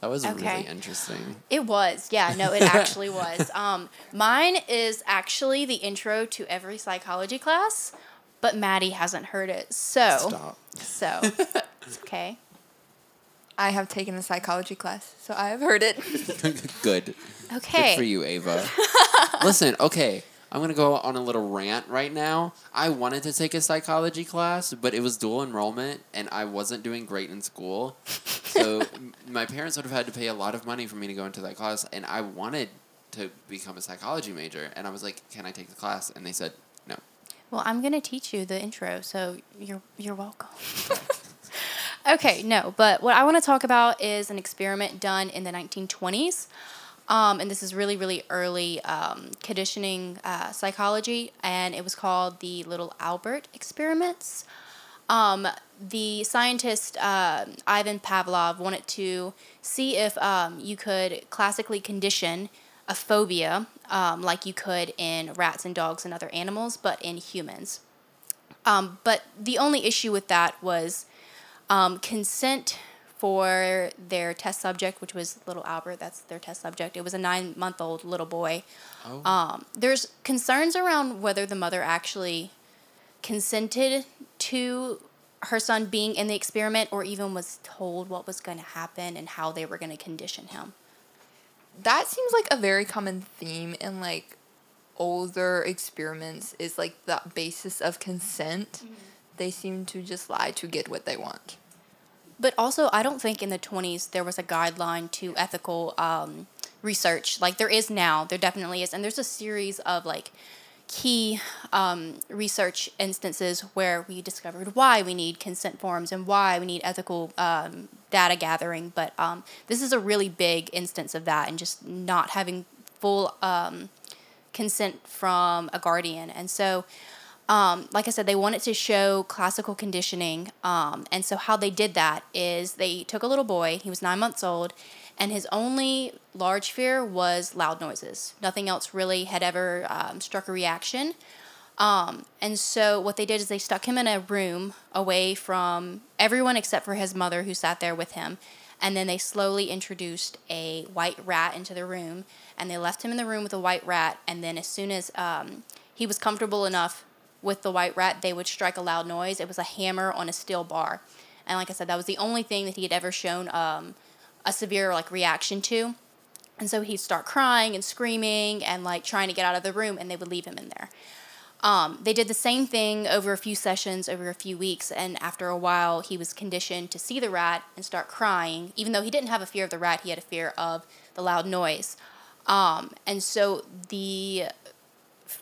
That was Okay. really interesting. It was, yeah, no, it actually was. [LAUGHS] Um, mine is actually the intro to every psychology class, but Matty hasn't heard it, so Stop. so it's [LAUGHS] okay. I have taken a psychology class, so I have heard it. [LAUGHS] Good. Okay. Good for you, Ava. Listen, okay, I'm gonna go on a little rant right now. I wanted to take a psychology class, but it was dual enrollment, and I wasn't doing great in school. So [LAUGHS] my parents would have had to pay a lot of money for me to go into that class, and I wanted to become a psychology major. And I was like, "Can I take the class?" And they said, "No." Well, I'm gonna teach you the intro, so you're you're welcome. [LAUGHS] [LAUGHS] okay, no, but what I want to talk about is an experiment done in the 1920s, um, and this is really really early um, conditioning uh, psychology, and it was called the Little Albert experiments. Um, the scientist uh, Ivan Pavlov wanted to see if um, you could classically condition a phobia um, like you could in rats and dogs and other animals, but in humans. Um, but the only issue with that was consent for their test subject, which was little Albert. That's their test subject. It was a nine month old little boy. Oh. Um, there's concerns around whether the mother actually consented to her son being in the experiment or even was told what was going to happen and how they were going to condition him. That seems like a very common theme in like older experiments is like the basis of consent. They seem to just lie to get what they want. But also, I don't think in the 20s there was a guideline to ethical um, research like there is now. There definitely is. And there's a series of like key um, research instances where we discovered why we need consent forms and why we need ethical um, data gathering. But um, this is a really big instance of that and just not having full um, consent from a guardian. And so, um, like I said, they wanted to show classical conditioning. Um, and so, how they did that is they took a little boy, he was nine months old, and his only large fear was loud noises. Nothing else really had ever um, struck a reaction. Um, and so, what they did is they stuck him in a room away from everyone except for his mother, who sat there with him. And then they slowly introduced a white rat into the room, and they left him in the room with a white rat. And then, as soon as um, he was comfortable enough with the white rat, they would strike a loud noise. It was a hammer on a steel bar. And like I said, that was the only thing that he had ever shown um, a severe like reaction to. And so he'd start crying and screaming and like trying to get out of the room, and they would leave him in there. Um, they did the same thing over a few sessions, over a few weeks, and after a while, he was conditioned to see the rat and start crying. Even though he didn't have a fear of the rat, he had a fear of the loud noise. Um, and so the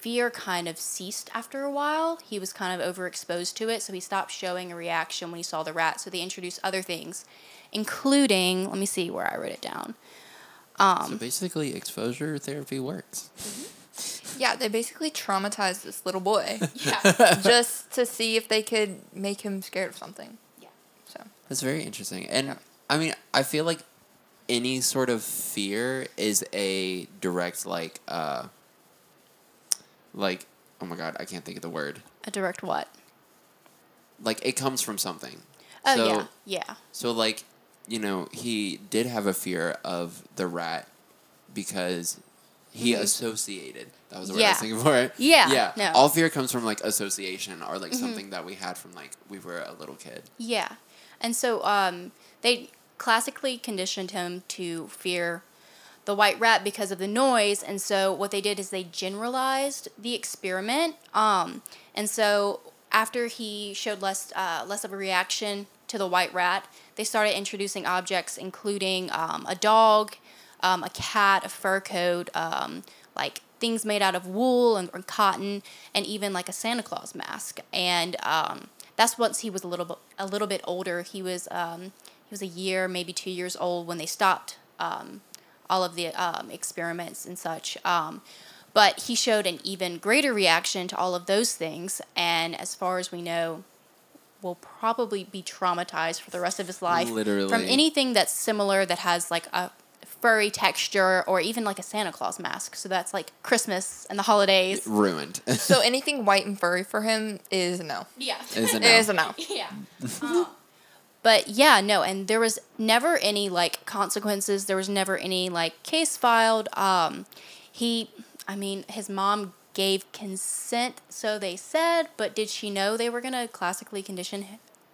fear kind of ceased after a while. He was kind of overexposed to it, so he stopped showing a reaction when he saw the rat. So they introduced other things, including, let me see where I wrote it down. Um, so basically, exposure therapy works. Yeah, they basically traumatized this little boy [LAUGHS] Yeah. [LAUGHS] just to see if they could make him scared of something. Yeah. So That's very interesting. And Yeah. I mean, I feel like any sort of fear is a direct like uh like oh my god, I can't think of the word. A direct what? Like it comes from something. Oh, so yeah. Yeah. so like, you know, he did have a fear of the rat because he associated. That was the word I was Mm-hmm. Yeah. thinking for. it. Yeah, Yeah. no. All fear comes from like association or Mm-hmm. like something that we had from like we were a little kid. Yeah. And so um, they classically conditioned him to fear the white rat because of the noise. And so what they did is they generalized the experiment. Um, and so after he showed less uh, less of a reaction to the white rat, they started introducing objects including um, a dog, um, a cat, a fur coat, um, like things made out of wool and, cotton, and even like a Santa Claus mask. And um, that's once he was a little bit a little bit older. He was um, he was a year, maybe two years old when they stopped um, all of the um, experiments and such. Um, but he showed an even greater reaction to all of those things, and as far as we know, will probably be traumatized for the rest of his life from anything that's similar that has like a furry texture or even like a Santa Claus mask. So that's like Christmas and the holidays. Ruined. so anything white and furry for him is a no. Yeah. Is a no. is a no. [LAUGHS] yeah. [LAUGHS] Um, but yeah, no, and there was never any like consequences. There was never any like case filed. Um, he, I mean, his mom gave consent, so they said, but did she know they were gonna classically condition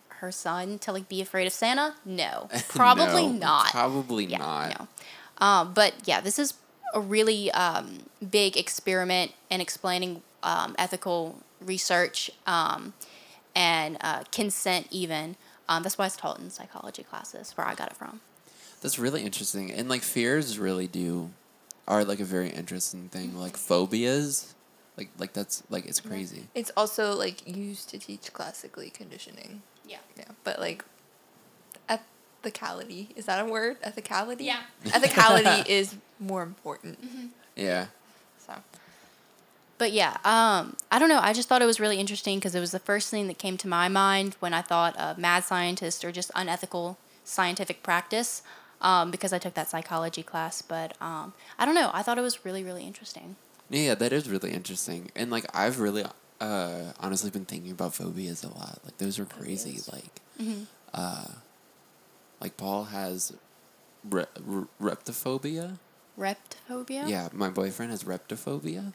her son to like be afraid of Santa? No, [LAUGHS] probably No, not. Probably yeah, not. no. Um, but yeah, this is a really um, big experiment in explaining um, ethical research um, and uh, consent, even. Um, that's why it's taught in psychology classes, where I got it from. That's really interesting. And like fears really do are like a very interesting thing. Like phobias. Like like that's like it's crazy. It's also like used to teach classically conditioning. Yeah. Yeah, but like ethicality is that a word? Ethicality. Yeah. Ethicality [LAUGHS] is more important. Yeah. So But yeah, um, I don't know. I just thought it was really interesting because it was the first thing that came to my mind when I thought of mad scientist or just unethical scientific practice. Um, because I took that psychology class, but um, I don't know. I thought it was really, really interesting. Yeah, that is really interesting. And like I've really uh honestly been thinking about phobias a lot. Like those are crazy. Phobias. Like Mhm. uh like Paul has re- re- reptophobia. Reptophobia. Yeah, my boyfriend has reptophobia.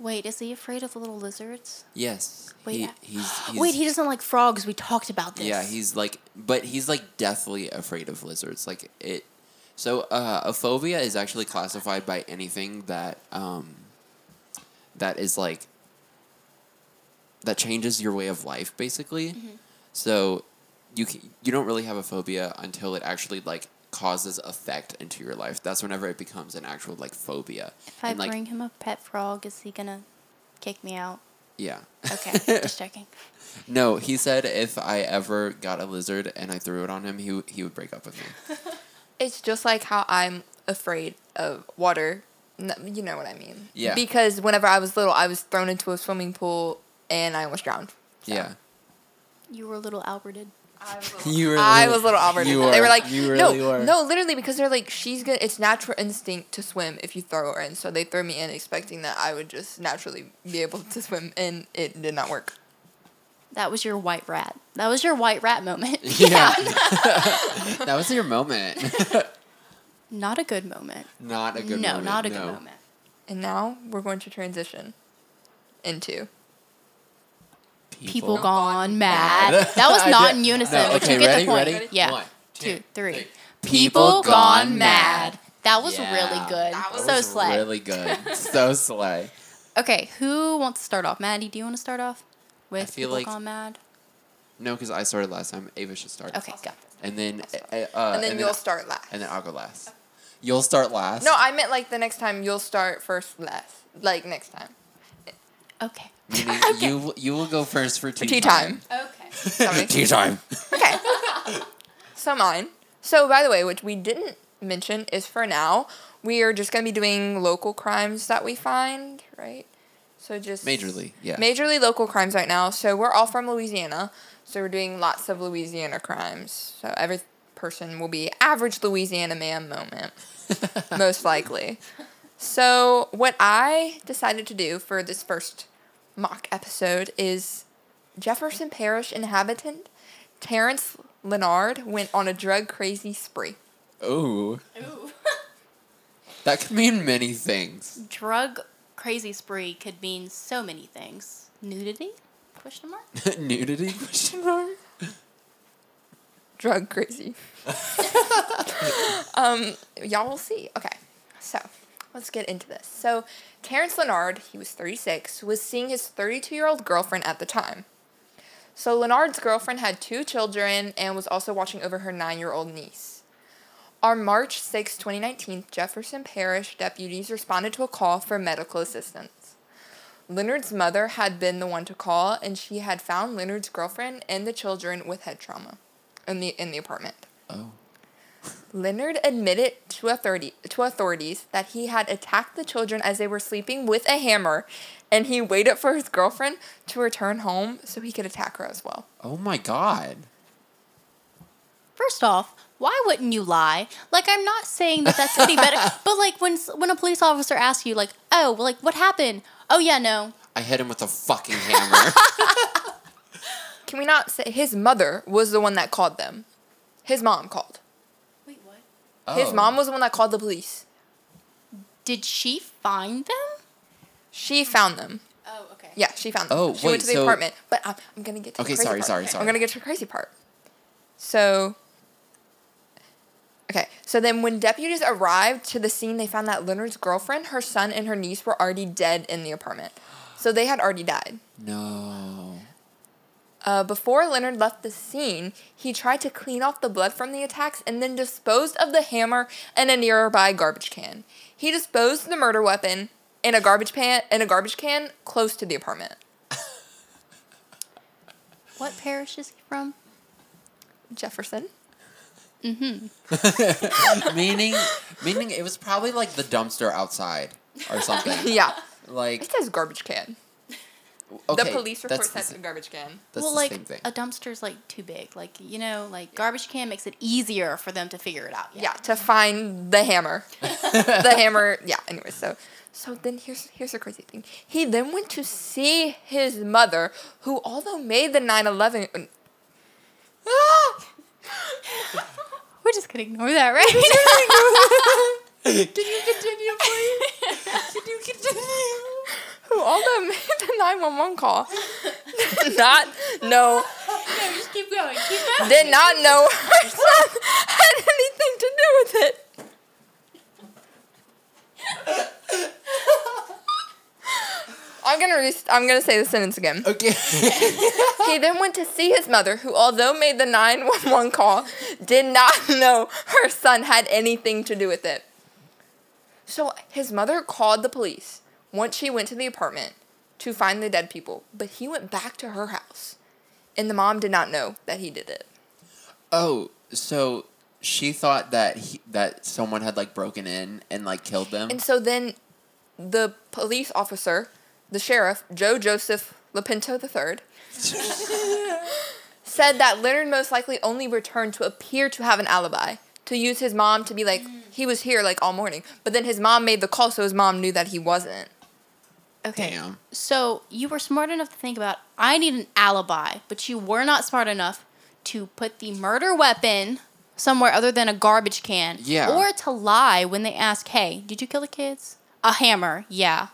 Wait, is he afraid of little lizards? Yes. Wait, he, I- he's, [GASPS] he's Wait, he doesn't like frogs. We talked about this. Yeah, he's like, but he's like deathly afraid of lizards. Like it. So uh, a phobia is actually classified by anything that um, that is like that changes your way of life, basically. Mm-hmm. So you c- you don't really have a phobia until it actually like causes effect into your life. That's whenever it becomes an actual like phobia. If I and like bring him a pet frog, is he gonna kick me out? yeah. Okay, just [LAUGHS] checking. No, he said if I ever got a lizard and I threw it on him, he he would break up with me. [LAUGHS] It's just like how I'm afraid of water. You know what I mean? Yeah. Because whenever I was little, I was thrown into a swimming pool and I almost drowned. So. Yeah. You were a little Alberted. I was little, [LAUGHS] You were I little- was little Albert. you they were. were like, You no, were. no, literally because they're like, she's gonna. It's natural instinct to swim if you throw her in. So they threw me in, expecting that I would just naturally be able to swim, and it did not work. That was your white rat. That was your white rat moment. [LAUGHS] Yeah. [LAUGHS] that was your moment. Not a good moment. not a good moment. no, moment. not a no. good moment. And now we're going to transition into People, People gone mad. That was [LAUGHS] not in unison, No, but okay, you get ready, the point. ready? Yeah. One, two, two, three. three. People gone mad. That was Yeah. really good. That was so was slay. really good. so slay. Okay, who wants to start off? Matty, do you want to start off with feel people like- gone mad? No, because I started last time. Ava should start. Okay, go. And then, uh, uh, and then you'll start last. And then I'll go last. You'll start last. No, I meant like the next time you'll start first, last. Like next time. Okay. Meaning you will- you will go first for tea, tea time. Okay. That [LAUGHS] tea time. Okay. so mine. So by the way, which we didn't mention is for now, we are just gonna be doing local crimes that we find, right? So just Majorly, yeah. Majorly local crimes right now. So we're all from Louisiana. So we're doing lots of Louisiana crimes. So every person will be average Louisiana man moment, [LAUGHS] most likely. So what I decided to do for this first mock episode is Jefferson Parish inhabitant Terrence Leonard went on a drug crazy spree. Ooh, Ooh. [LAUGHS] that could mean many things. Drug crazy spree could mean so many things. Nudity? Question mark? [LAUGHS] Nudity? Question mark? drug crazy. [LAUGHS] um, y'all will see. Okay, so let's get into this. So, Terrence Leonard, he was 36, was seeing his 32 year old girlfriend at the time. So, Leonard's girlfriend had two children and was also watching over her nine year old niece. On March 6, 2019, Jefferson Parish deputies responded to a call for medical assistance. Leonard's mother had been the one to call, and she had found Leonard's girlfriend and the children with head trauma in the in the apartment. Oh. Leonard admitted to authority to authorities that he had attacked the children as they were sleeping with a hammer, and he waited for his girlfriend to return home so he could attack her as well. Oh my god. First off, why wouldn't you lie? Like, I'm not saying that that's any better, [LAUGHS] but like when when a police officer asks you, like, oh, well, like, what happened? Oh yeah, no. I hit him with a fucking hammer. [LAUGHS] Can we not say his mother was the one that called them? His mom called. Wait. His Oh. mom was the one that called the police. Did she find them? She found them. Oh, okay. Yeah, she found them. Oh, she wait, went to the so- apartment. But I'm, I'm gonna get to Okay, the crazy part. Okay, sorry, part. sorry, sorry. I'm gonna get to the crazy part. So, okay, so then when deputies arrived to the scene, they found that Leonard's girlfriend, her son, and her niece were already dead in the apartment. So they had already died. no. Uh, before Leonard left the scene, he tried to clean off the blood from the attacks and then disposed of the hammer in a nearby garbage can. He disposed the murder weapon in a garbage pan in a garbage can close to the apartment. [LAUGHS] What parish is he from? Jefferson. Mm-hmm. [LAUGHS] meaning meaning it was probably like the dumpster outside or something. [LAUGHS] Yeah. Like It says garbage can. Okay, the police report that's the says sa- garbage can. That's well, the like same thing. a dumpster's like too big. Like you know, like garbage can makes it easier for them to figure it out. Yeah, to find the hammer. [LAUGHS] the hammer. Yeah. Anyway, so so then here's here's the crazy thing. He then went to see his mother, who although made the 9/11. Ah! [LAUGHS] We're just gonna ignore that, right? [LAUGHS] Can you continue, please? Can you continue? Who although made the 911 call did not know no, just keep going. Keep going. did not know her [LAUGHS] son had anything to do with it. I'm gonna re- I'm gonna say the sentence again. Okay. [LAUGHS] He then went to see his mother, who, although made the 911 call, did not know her son had anything to do with it. So his mother called the police once she went to the apartment to find the dead people, but he went back to her house. And the mom did not know that he did it. oh, so she thought that he, that someone had like broken in and like killed them. And so then the police officer, the sheriff, Joe Joseph Lopinto III, [LAUGHS] said that Leonard most likely only returned to appear to have an alibi, to use his mom to be like, he was here like all morning. But then his mom made the call, so his mom knew that he wasn't. Okay. Damn. So you were smart enough to think about I need an alibi, but you were not smart enough to put the murder weapon somewhere other than a garbage can. Yeah. Or to lie when they ask, "Hey, did you kill the kids?" A hammer. Yeah.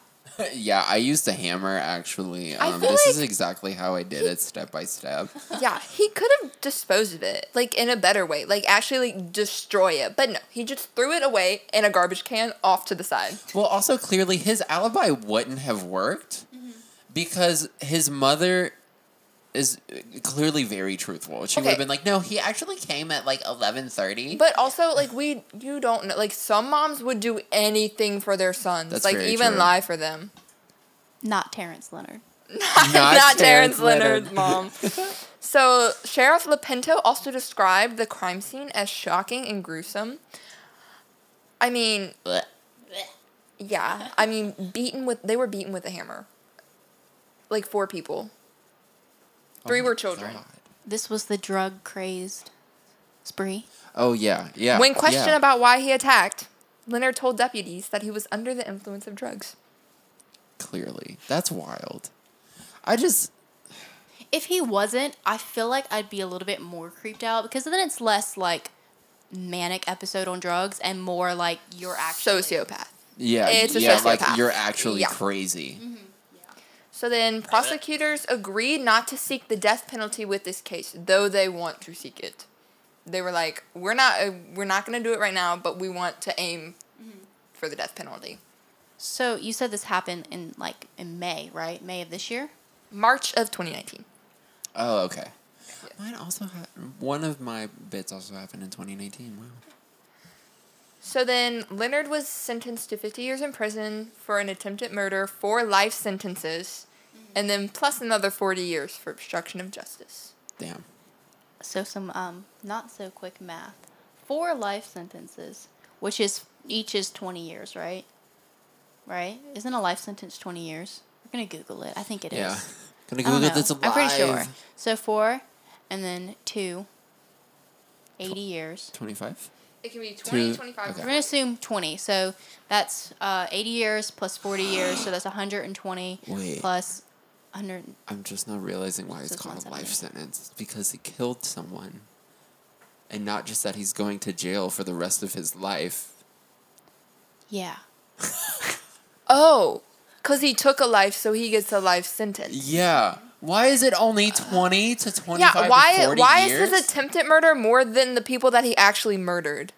Yeah, I used a hammer actually. Um, this is exactly how I did it, step by step. [LAUGHS] Yeah, he could have disposed of it, like in a better way, like actually like, destroy it. But no, he just threw it away in a garbage can off to the side. Well, also clearly his alibi wouldn't have worked because his mother is clearly very truthful. She would Okay. have been like, "No, he actually came at like 11:30." But also, like we, you don't know. Like some moms would do anything for their sons, That's like very even true. lie for them. Not Terrence Leonard. [LAUGHS] Not, Terrence Terrence Leonard. Leonard's [LAUGHS] mom. so Sheriff Lopinto also described the crime scene as shocking and gruesome. I mean, yeah. I mean, beaten with they were beaten with a hammer. Like four people. Oh Three my were children. God. This was the drug crazed spree. Oh yeah, yeah. When questioned yeah. about why he attacked, Leonard told deputies that he was under the influence of drugs. clearly, that's wild. I just If he wasn't, I feel like I'd be a little bit more creeped out because then it's less like manic episode on drugs and more like you're actually Sociopath. yeah, It's a yeah, like you're actually Yeah. crazy. Mm-hmm. So then, prosecutors agreed not to seek the death penalty with this case, though they want to seek it. They were like, "We're not, uh, we're not going to do it right now, but we want to aim for the death penalty." So you said this happened in like in May, right? May of this year. March of 2019. Oh, okay. Mine also ha- one of my bits also happened in 2019. Wow. So then, Leonard was sentenced to 50 years in prison for an attempted murder, four life sentences, and then plus another 40 years for obstruction of justice. Damn. So some um not so quick math. Four life sentences, which is each is 20 years, right? Right? Isn't a life sentence 20 years? We're going to Google it. I think it is. Yeah. [LAUGHS] Gonna I don't Google know. this live. I'm pretty sure. So four and then two. 80 years. 25. It can be 20, 20, 25, okay. We're going to assume 20. So that's uh, 80 years plus 40 years. So that's 120 Wait. plus 100. I'm just not realizing why it's called a life 170. sentence. It's because he killed someone. And not just that he's going to jail for the rest of his life. Yeah. [LAUGHS] Oh, because he took a life, so he gets a life sentence. Yeah. Why is it only 20 to 25 Yeah, why 40 why years? is his attempted murder more than the people that he actually murdered?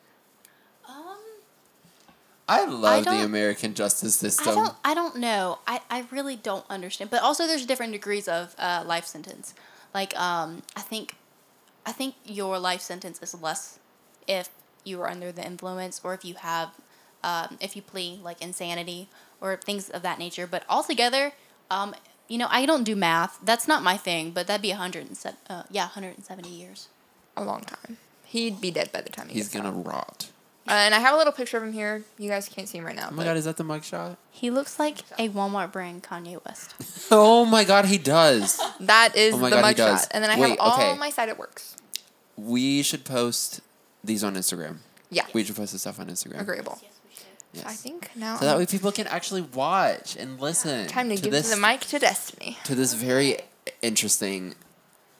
I love the American justice system. I system. don't. I don't know. I, I really don't understand. But also, there's different degrees of uh, life sentence. Like, um, I think, I think your life sentence is less if you are under the influence or if you have, um, if you plea like insanity or things of that nature. But altogether, um, you know, I don't do math. That's not my thing. But that'd be a hundred and se- uh, yeah, hundred and seventy years. A long time. He'd be dead by the time he He's gets gonna out. rot. Uh, and I have a little picture of him here. You guys can't see him right now. Oh my god, is that the mugshot? He looks like a Walmart brand Kanye West. [LAUGHS] Oh my god, he does. that is Oh my the God, he mugshot. does. And then I Wait, have all okay. my side it works. We should post these on Instagram. Yeah. We should post this stuff on Instagram. Agreeable. Yes. I think now So that way people can actually watch and listen. time to, give this, the mic to Destyne. to this very interesting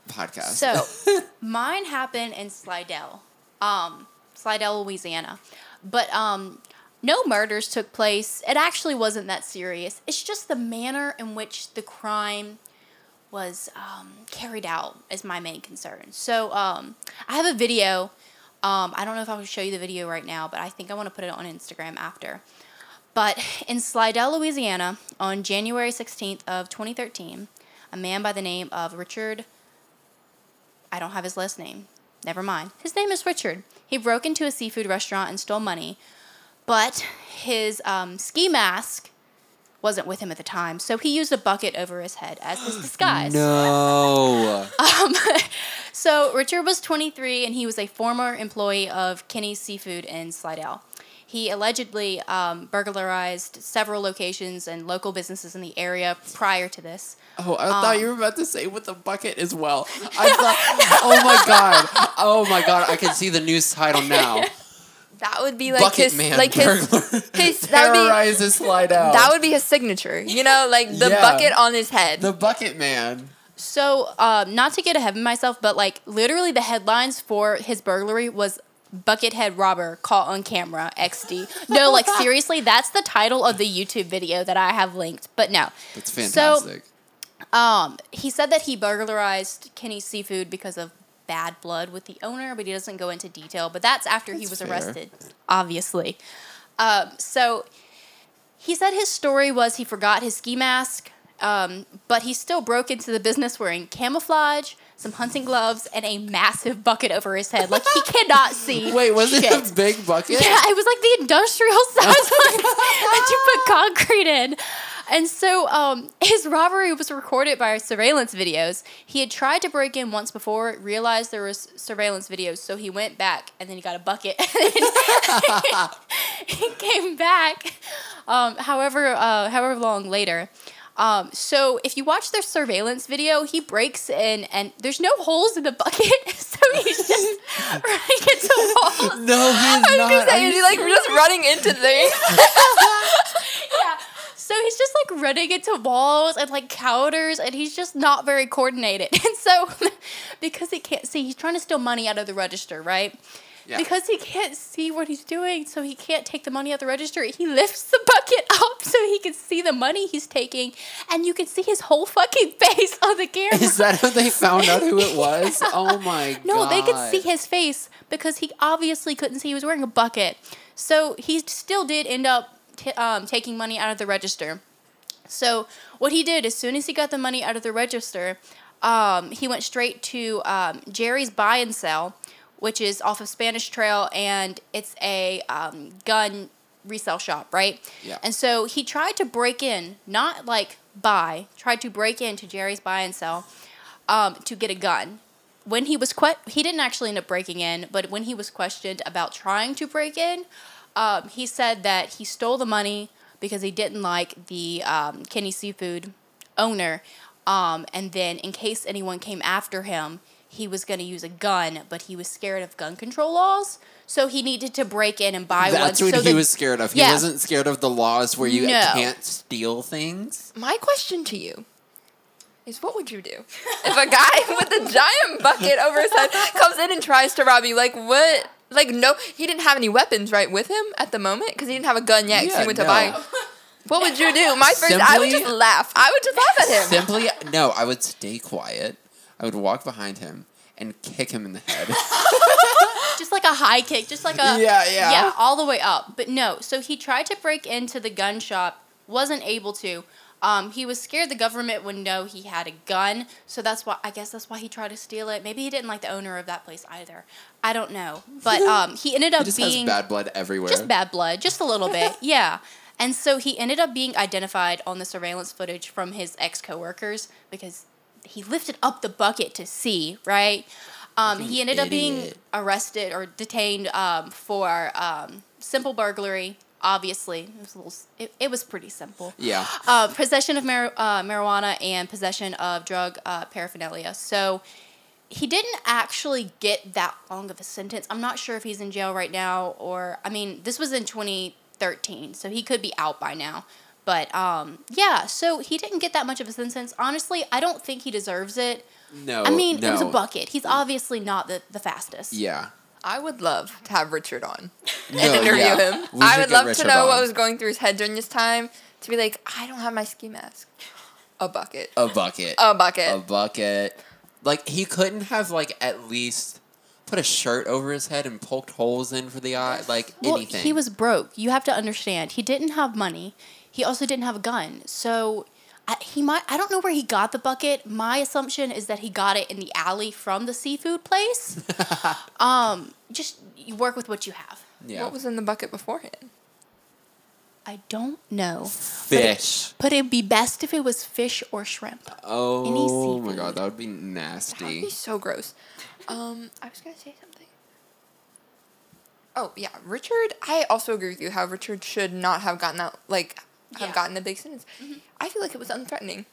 podcast. So, [LAUGHS] mine happened in Slidell, um, Slidell, Louisiana, but um, no murders took place. It actually wasn't that serious. It's just the manner in which the crime was um, carried out is my main concern. So, um, I have a video. Um, I don't know if I will show you the video right now, but I think I want to put it on Instagram after. But in Slidell, Louisiana, on January 16th of 2013, a man by the name of Richard I don't have his last name. Never mind. His name is Richard. He broke into a seafood restaurant and stole money, but his um, ski mask wasn't with him at the time, so he used a bucket over his head as his [GASPS] disguise. no. [LAUGHS] Um, [LAUGHS] so Richard was 23 and he was a former employee of Kenny's Seafood in Slidell. He allegedly um, burglarized several locations and local businesses in the area prior to this. Oh, I Um, thought you were about to say with the bucket as well. [LAUGHS] I thought, oh my god, oh my god, I can see the news title now. That would be like Bucket his man like his, his [LAUGHS] that would be terrorizes Slidell. that would be his signature. You know, like the Yeah. bucket on his head. the bucket man. So, um, not to get ahead of myself, but like literally the headlines for his burglary was Buckethead Robber Caught on Camera XD. No, like [LAUGHS] seriously, that's the title of the YouTube video that I have linked. But no. That's So, fantastic. um, he said that he burglarized Kenny's Seafood because of bad blood with the owner, but he doesn't go into detail. But that's after he was fair. arrested, obviously. Um, so he said his story was he forgot his ski mask, um, but he still broke into the business wearing camouflage, some hunting gloves, and a massive bucket over his head. Like he cannot [LAUGHS] see. Wait, was it shit. a big bucket? Yeah, it was like the industrial [LAUGHS] size one that you put concrete in. And so um, his robbery was recorded by surveillance videos. He had tried to break in once before, realized there was surveillance videos, so he went back and then he got a bucket. [LAUGHS] he came back, um, however, uh, however long later. Um, so if you watch their surveillance video, he breaks in and there's no holes in the bucket, [LAUGHS] so he's just [LAUGHS] running into walls. No, he's I was not. gonna say, you is he like just running into things? [LAUGHS] yeah. So he's just like running into walls and like counters, and he's just not very coordinated. And so, because he can't see, he's trying to steal money out of the register, right? Yeah. Because he can't see what he's doing, so he can't take the money out of the register. He lifts the bucket [LAUGHS] up so he can see the money he's taking, and you can see his whole fucking [LAUGHS] face on the camera. Is that how they found out who it [LAUGHS] was? Oh my god. No, they could see his face because he obviously couldn't see he was wearing a bucket. So he still did end up t- um, taking money out of the register. So what he did as soon as he got the money out of the register, um, he went straight to um, Jerry's Buy and Sell, which is off of Spanish Trail, and it's a um, gun resale shop, right? Yeah. And so he tried to break in, not like buy, tried to break into Jerry's Buy and Sell um, to get a gun. When he was que- he didn't actually end up breaking in, but when he was questioned about trying to break in, um, he said that he stole the money because he didn't like the um, Kenny Seafood owner, um, and then in case anyone came after him, he was going to use a gun, but he was scared of gun control laws, so he needed to break in and buy That's one. That's what so he that- was scared of. He Yeah. wasn't scared of the laws where you No. can't steal things. My question to you is what would you do if a guy [LAUGHS] with a giant bucket over his head comes in and tries to rob you? Like what? Like no, he didn't have any weapons right with him at the moment because he didn't have a gun yet. 'cause Yeah, he went to no. buy. What would you do? My first, I would just laugh. I would just laugh at him. Simply, no. I would stay quiet. I would walk behind him and kick him in the head. [LAUGHS] [LAUGHS] just like a high kick, just like a Yeah, yeah. yeah, all the way up. But no, so he tried to break into the gun shop, wasn't able to. Um, he was scared the government would know he had a gun, so that's why I guess that's why he tried to steal it. Maybe he didn't like the owner of that place either. I don't know, but [LAUGHS] um, he ended up just being has bad blood everywhere. just bad blood, just a little bit, yeah. And so he ended up being identified on the surveillance footage from his ex coworkers because he lifted up the bucket to see, right? Um, he ended up being arrested or detained um, for um, simple burglary. Obviously, it was little. It, it was pretty simple. Yeah. Uh, possession of mar- uh, marijuana and possession of drug uh, paraphernalia. So he didn't actually get that long of a sentence. I'm not sure if he's in jail right now or I mean, this was in 2013, so he could be out by now. But um, yeah, so he didn't get that much of a sentence. Honestly, I don't think he deserves it. No. I mean, it was a bucket. He's obviously not the, the fastest. Yeah. I would love to have Richard on [LAUGHS] No, and interview yeah. him. We I would get love to Richard know what was going through his head during this time. To be like, I don't have my ski mask. A bucket. A bucket. A bucket. A bucket. Like he couldn't have like at least put a shirt over his head and poked holes in for the eye, like Well, anything. he was broke. You have to understand. He didn't have money. He also didn't have a gun. So I, he might. I don't know where he got the bucket. My assumption is that he got it in the alley from the seafood place. [LAUGHS] um, just you work with what you have. Yeah. What was in the bucket beforehand? I don't know. fish? But it'd be best if it was fish or shrimp. Oh my god, that would be That would nasty. be so gross. Um, I was gonna say something. Oh yeah, Richard. I also agree with you. How Richard should not have gotten that. Like, have gotten a big sentence. Mm-hmm. I feel like it was unthreatening.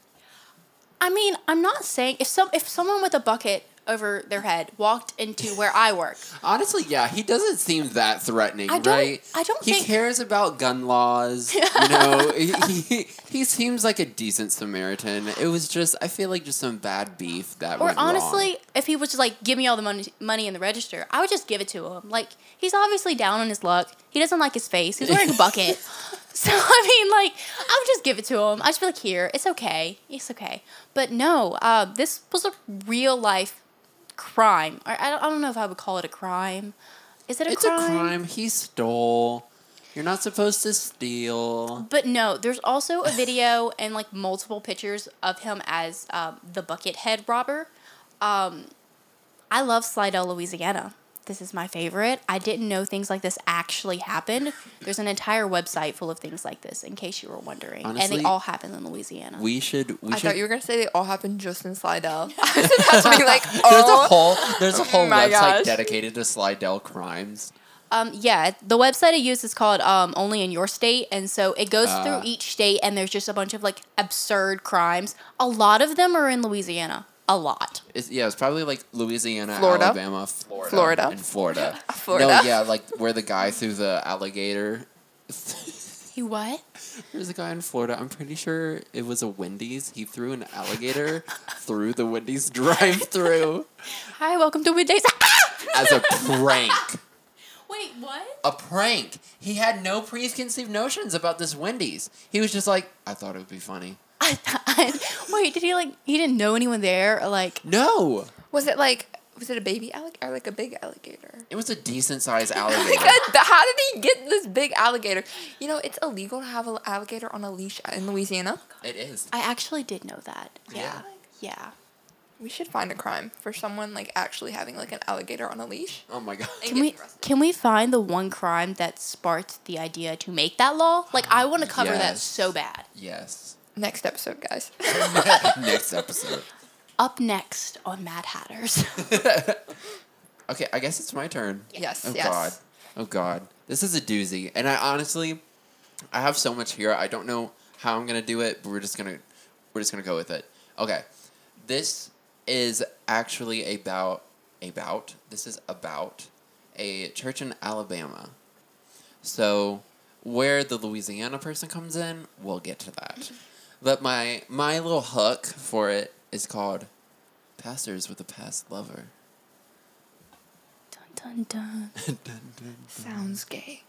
I mean, I'm not saying if some if someone with a bucket over their head walked into where I work, [LAUGHS] Honestly, yeah, he doesn't seem that threatening, I right? I don't He think- cares about gun laws. you [LAUGHS] know, he, he he seems like a decent Samaritan. It was just, I feel like just some bad beef that Or went wrong. honestly, if he was just like, give me all the money money in the register, I would just give it to him. Like he's obviously down on his luck. He doesn't like his face. He's wearing a [LAUGHS] bucket. So [LAUGHS] I mean, like, I would just give it to him. I just be like, here, it's okay, it's okay. But no, uh, this was a real life crime. Or I don't, I don't know if I would call it a crime. Is it a it's crime? a crime. He stole. You're not supposed to steal. But no, there's also a [LAUGHS] video and like multiple pictures of him as um, the buckethead robber. Um, I love Slidell, Louisiana. This is my favorite. I didn't know things like this actually happened. There's an entire website full of things like this, in case you were wondering, and they all happen in Louisiana. We should. We I should. thought you were gonna say they all happened just in Slidell. [LAUGHS] I was about to be like, [LAUGHS] there's a oh, whole. There's a whole website gosh. dedicated to Slidell crimes. Um, yeah, the website I use is called um, Only in Your State, and so it goes Ah. through each state, and there's just a bunch of like absurd crimes. A lot of them are in Louisiana. A lot. It's, yeah, it's probably like Louisiana, Florida? Alabama, Florida, Florida. and Florida. [LAUGHS] Florida. No, yeah, like where the guy threw the alligator. He what? There's a guy in Florida. I'm pretty sure it was a Wendy's. He threw an alligator [LAUGHS] through the Wendy's drive-through Hi, welcome to Wendy's. [LAUGHS] as a prank. Wait, what? A prank. He had no preconceived notions about this Wendy's. He was just like, I thought it would be funny. I, I, [LAUGHS] wait, did he like? He didn't know anyone there, or like? No, was it like, was it a baby alligator or like a big alligator? it was a decent-sized [LAUGHS] Like, alligator. uh, how did he get this big alligator? You know, it's illegal to have an alligator on a leash in Louisiana. it is. I actually did know that. Yeah. Yeah, yeah. We should find a crime for someone like actually having like an alligator on a leash. Oh my god. Can we can we find the one crime that sparked the idea to make that law? Like, I want to cover that so bad. Yes. Next episode, guys. [LAUGHS] [LAUGHS] Next episode. Up next on Mad Hatters. [LAUGHS] Okay, I guess it's my turn. yes, Oh yes. god. Oh god. This is a doozy. And I honestly I have so much here. I don't know how I'm gonna do it, but we're just gonna we're just gonna go with it. Okay. This is actually about about this is about a church in Alabama. So where the Louisiana person comes in, we'll get to that. But my my little hook for it is called Pastors with a Past Lover. dun dun [LAUGHS] dun. Dun dun. Sounds gay.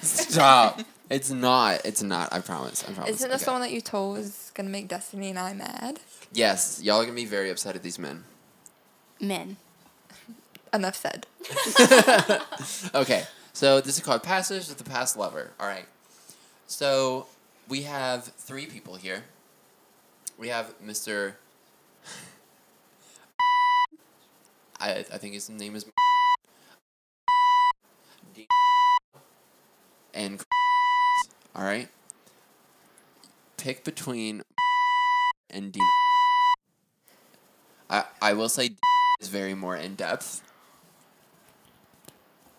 Stop. it's not. It's not. I promise. I promise. Isn't this Okay. the one that you told was gonna make Destyne and I mad? Yes. Y'all are gonna be very upset at these men. Men. [LAUGHS] Enough said. [LAUGHS] Okay. So this is called Passage with the Past Lover. All right. So we have three people here. We have Mr. I I think his name is. And. All right. Pick between and Dina. I I will say is is very more in depth.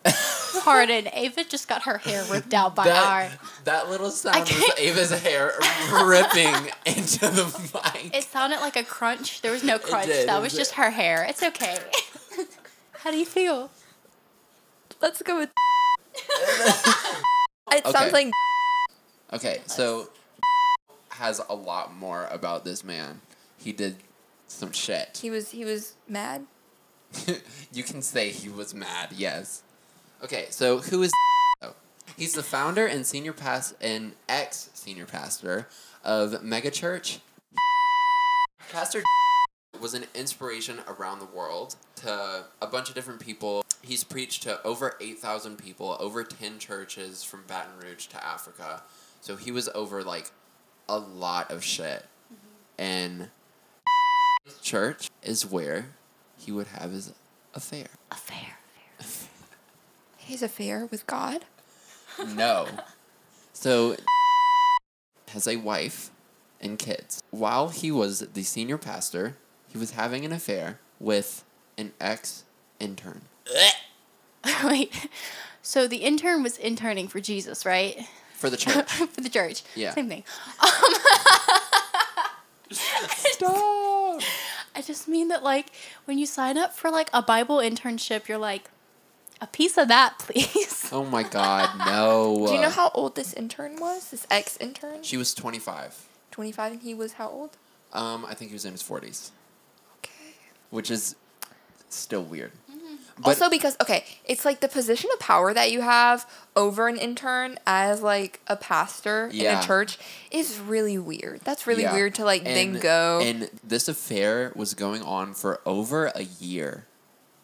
[LAUGHS] Pardon, Ava just got her hair ripped out by our. That, that little sound was Ava's hair [LAUGHS] ripping into the mic. It sounded like a crunch. There was no crunch. did, that it was did. just her hair. It's okay. [LAUGHS] How do you feel? Let's go with. [LAUGHS] it Okay. sounds like Okay, so has a lot more about this man. He did some shit. he was he was mad. you can say he was mad, yes. Okay, so who is [LAUGHS] oh, He's the founder and senior past and ex senior pastor of Megachurch. [LAUGHS] Pastor [LAUGHS] was an inspiration around the world to a bunch of different people. He's preached to over 8,000 people, over 10 churches from Baton Rouge to Africa. So he was over like a lot of shit. And church is where he would have his affair. Affair. His affair with God. No. So has a wife and kids. While he was the senior pastor, he was having an affair with an ex intern. [LAUGHS] Wait. So the intern was interning for Jesus, right? For the [LAUGHS] church. for the church. Yeah. Same thing. [LAUGHS] Stop. I just mean that like when you sign up for like a Bible internship, you're like, a piece of that, [LAUGHS] please. Oh my god, no. Do you know how old this intern was? This ex intern? she was 25. 25 and he was how old? Um, I think he was in his 40s, Okay. which is still weird. Mm-hmm. But also because okay, it's like the position of power that you have over an intern as like a pastor in a church is really weird. That's really Yeah. weird to like then go. And this affair was going on for over a year.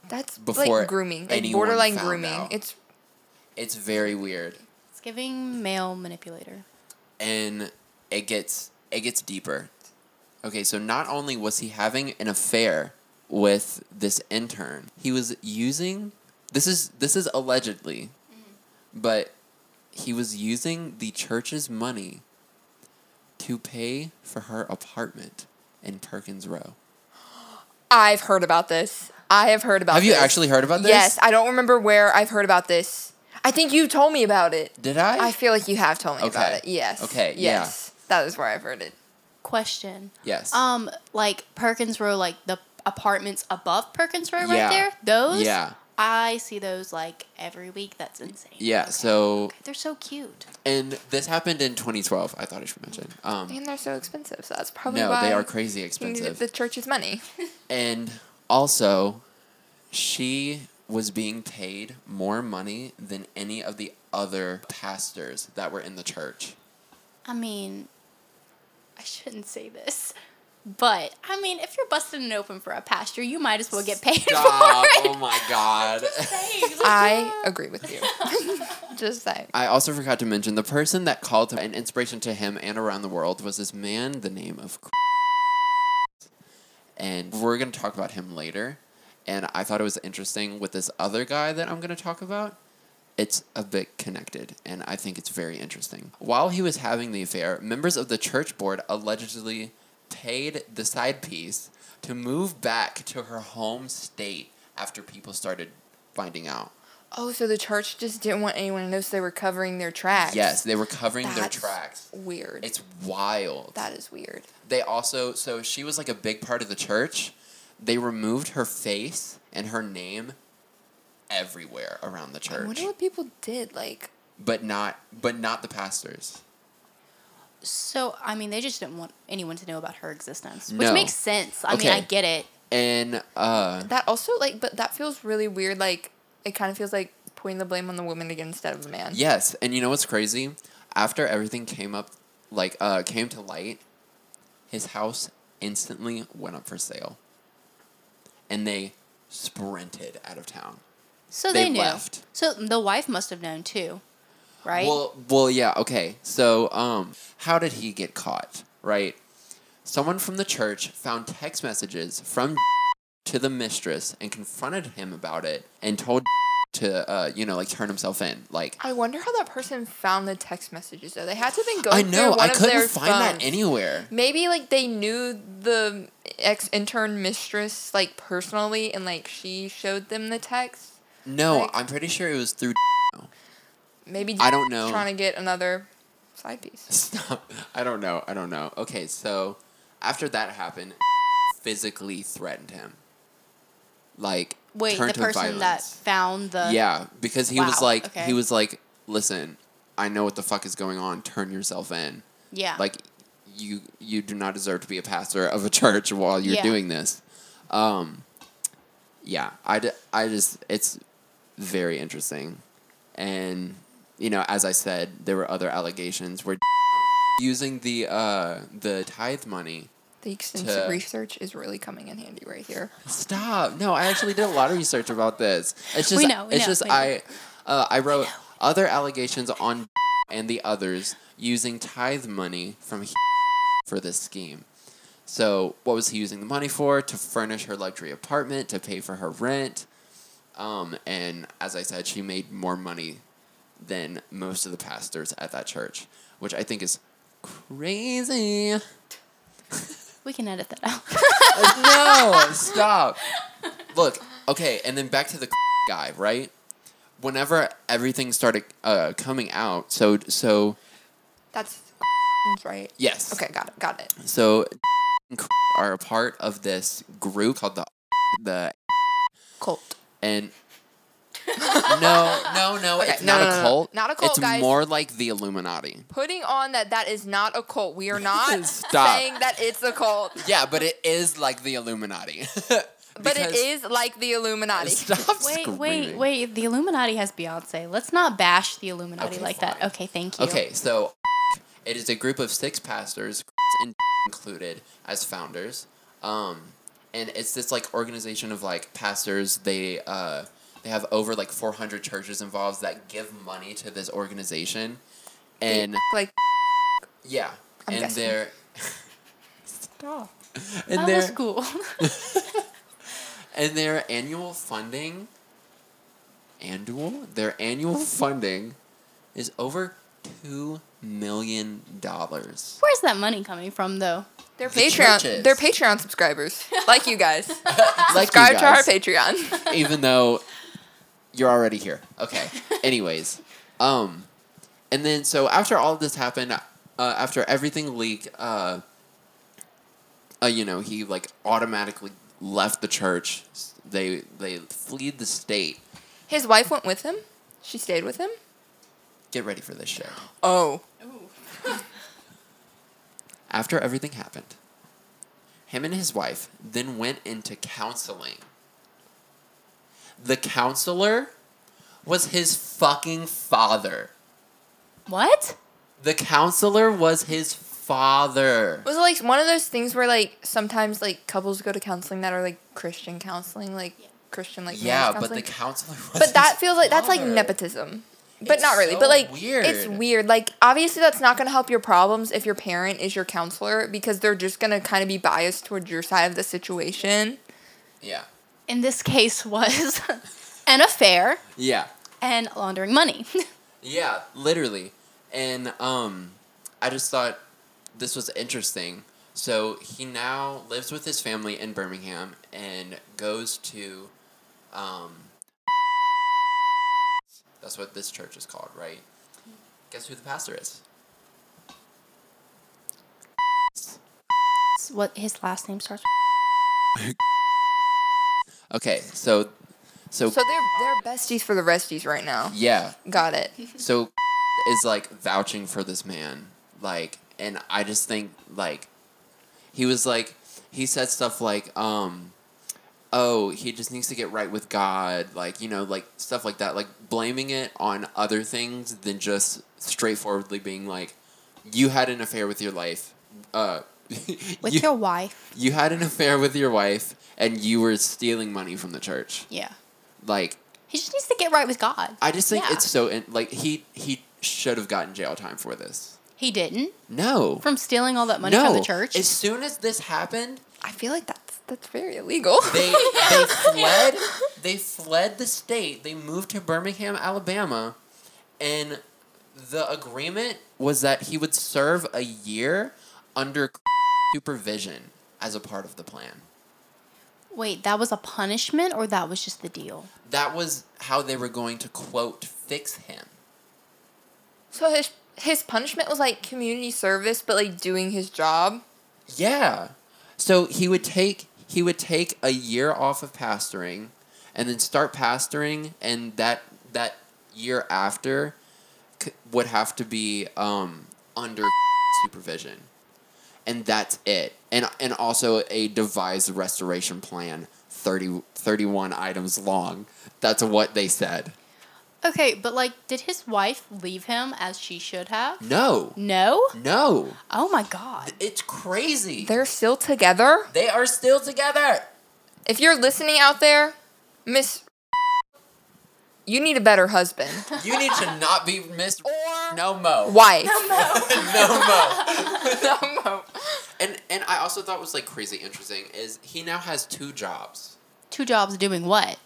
That's before like grooming, like borderline found grooming. out. It's It's very weird. It's giving male manipulator. and it gets it gets deeper. Okay, so not only was he having an affair with this intern, he was using this is this is allegedly, mm-hmm. but he was using the church's money to pay for her apartment in Perkins Rowe. [GASPS] I've heard about this. I have heard about Have you this. actually heard about this? Yes, I don't remember where I've heard about this. I think you told me about it. Did I? I feel like you have told me about Okay. it. Yes. Okay, yeah. Yes. That is where I've heard it. Question. yes. Um, like Perkins Rowe, like the apartments above Perkins Rowe, right Yeah. there. Those. Yeah. I see those like every week. That's insane. yeah, so Okay, they're so cute. and this happened in 2012. I thought I should mention. Um And they're so expensive, so that's probably no, why they are crazy you needed expensive. the church's money. [LAUGHS] And also, she was being paid more money than any of the other pastors that were in the church. I mean, I shouldn't say this, but I mean, if you're busting it open for a pastor, you might as well get paid Stop. for it. Oh my god. I agree with you. [LAUGHS] Just saying. I also forgot to mention the person that called him an inspiration to him and around the world was this man, the name of and we're going to talk about him later. And I thought it was interesting with this other guy that I'm going to talk about. It's a bit connected, and I think it's very interesting. While he was having the affair, members of the church board allegedly paid the side piece to move back to her home state after people started finding out. Oh, so the church just didn't want anyone to know, so they were covering their tracks. Yes, they were covering their tracks. Weird. It's wild. that is weird. They also so she was like a big part of the church. They removed her face and her name everywhere around the church. I church. wonder what people did. Like, But not but not the pastors. So, I mean, they just didn't want anyone to know about her existence, which No. makes sense. I mean, I get it. And uh that also, like, but that feels really weird. Like, it kind of feels like putting the blame on the woman again instead of the man. yes, and you know what's crazy? After everything came up like uh came to light, his house instantly went up for sale. And they sprinted out of town. So They they, knew. left. So the wife must have known too, right? Well, well, yeah, okay. So, um, how did he get caught? Right, someone from the church found text messages from to the mistress and confronted him about it and told [LAUGHS] to uh, you know like turn himself in. Like I wonder how that person found the text messages though. They had to have been going I know I couldn't find that anywhere. Maybe like they knew the ex intern mistress like personally, and like she showed them the text. No, Like- I'm pretty sure it was through. [LAUGHS] Maybe I don't know. Trying to get another side piece. [LAUGHS] Stop. I don't know. I don't know. Okay, so after that happened, physically threatened him. Like Wait, the to person that violence. found the yeah, because he was like okay. he was like, listen, I know what the fuck is going on. Turn yourself in. yeah Like you you do not deserve to be a pastor of a [LAUGHS] church while you're Yeah. doing this. Um yeah, I, d- I just it's very interesting. And you know, as I said, there were other allegations where [LAUGHS] using the uh the tithe money The extensive To- research is really coming in handy right here. Stop. No, I actually did a lot of research about this. It's just We know, we it's know, just we know. I uh, I wrote other allegations on [LAUGHS] and the others using tithe money from [LAUGHS] for this scheme. So, what was he using the money for? To furnish her luxury apartment, to pay for her rent. Um, and as I said, she made more money than most of the pastors at that church, which I think is crazy. [LAUGHS] we can edit that out no, [LAUGHS] stop. Look, okay, and then back to the [LAUGHS] guy, right? Whenever everything started uh, coming out, so so That's [LAUGHS] right. yes, Okay, got it, got it. so are a part of this group called the the Cult. and [LAUGHS] no no no Okay, it's no, not no, a no, no. cult Not a cult, it's guys. more like the Illuminati Putting on that that is not a cult. We are [LAUGHS] not saying that it's a cult. yeah but it is like the Illuminati [LAUGHS] But it is like the Illuminati. stop wait wait screaming. wait the illuminati has beyonce let's not bash the illuminati Okay, like that okay thank you Okay, so it is a group of six pastors, included as founders. Um, and it's this like organization of like pastors. They uh, they have over like four hundred churches involved that give money to this organization, and [LAUGHS] like yeah, I'm and guessing. they're stop, [LAUGHS] and that was their cool [LAUGHS] and their annual funding, annual their annual funding, is over two million dollars. where's that money coming from though they're The Patreon. churches. They're Patreon subscribers, like you guys. like Subscribe you to our Patreon. even though you're already here. Okay. [LAUGHS] Anyways, um, and then so after all of this happened, uh, after everything leaked, uh, uh, you know, he like automatically left the church. They they fled the state. His wife went with him. She stayed with him. Get ready for this shit. Oh, After everything happened, him and his wife then went into counseling. The counselor was his fucking father. what The counselor was his father. was it like one of those things where like sometimes like couples go to counseling that are like Christian counseling, like Christian like Yeah, marriage but the counseling? counselor was but that his feels like that's like father. nepotism. But It's not really. so but like weird. it's weird. weird. Like obviously that's not going to help your problems if your parent is your counselor because they're just going to kind of be biased towards your side of the situation. Yeah. In this case was [LAUGHS] an affair Yeah. and laundering money [LAUGHS] Yeah, literally. And um I just thought this was interesting. So he now lives with his family in Birmingham and goes to um That's what this church is called, right? Guess who the pastor is? what his last name starts [LAUGHS] Okay, so so, So they're they're besties for the resties right now. yeah. Got it. [LAUGHS] So is like vouching for this man. Like and I just think like he was like he said stuff like um oh he just needs to get right with god like you know like stuff like that like blaming it on other things than just straightforwardly being like you had an affair with your life uh [LAUGHS] with you, your wife you had an affair with your wife and you were stealing money from the church yeah like he just needs to get right with god i just think Yeah. it's so in, like he he should have gotten jail time for this he didn't no from stealing all that money no from the church as soon as this happened I feel like that's That's very illegal. They they [LAUGHS] fled they fled the state. They moved to Birmingham, Alabama, and the agreement was that he would serve a year under [LAUGHS] supervision as a part of the plan. Wait, that was a punishment or that was just the deal? That was how they were going to quote fix him. so his his punishment was like community service, but like doing his job. Yeah. So he would take he would take a year off of pastoring and then start pastoring and that that year after c- would have to be um, under [LAUGHS] supervision. And that's it. And and also a devised restoration plan 30, 31 items long. That's what they said. Okay, but like, did his wife leave him as she should have? No. No? No. Oh my god. It's crazy. They're still together. they are still together. If you're listening out there, Miss, you need a better husband [LAUGHS] You need to not be Miss or No Mo. wife. [LAUGHS] no Mo. [LAUGHS] no, mo. no. And and I also thought was like crazy interesting is he now has two jobs. Two jobs doing what?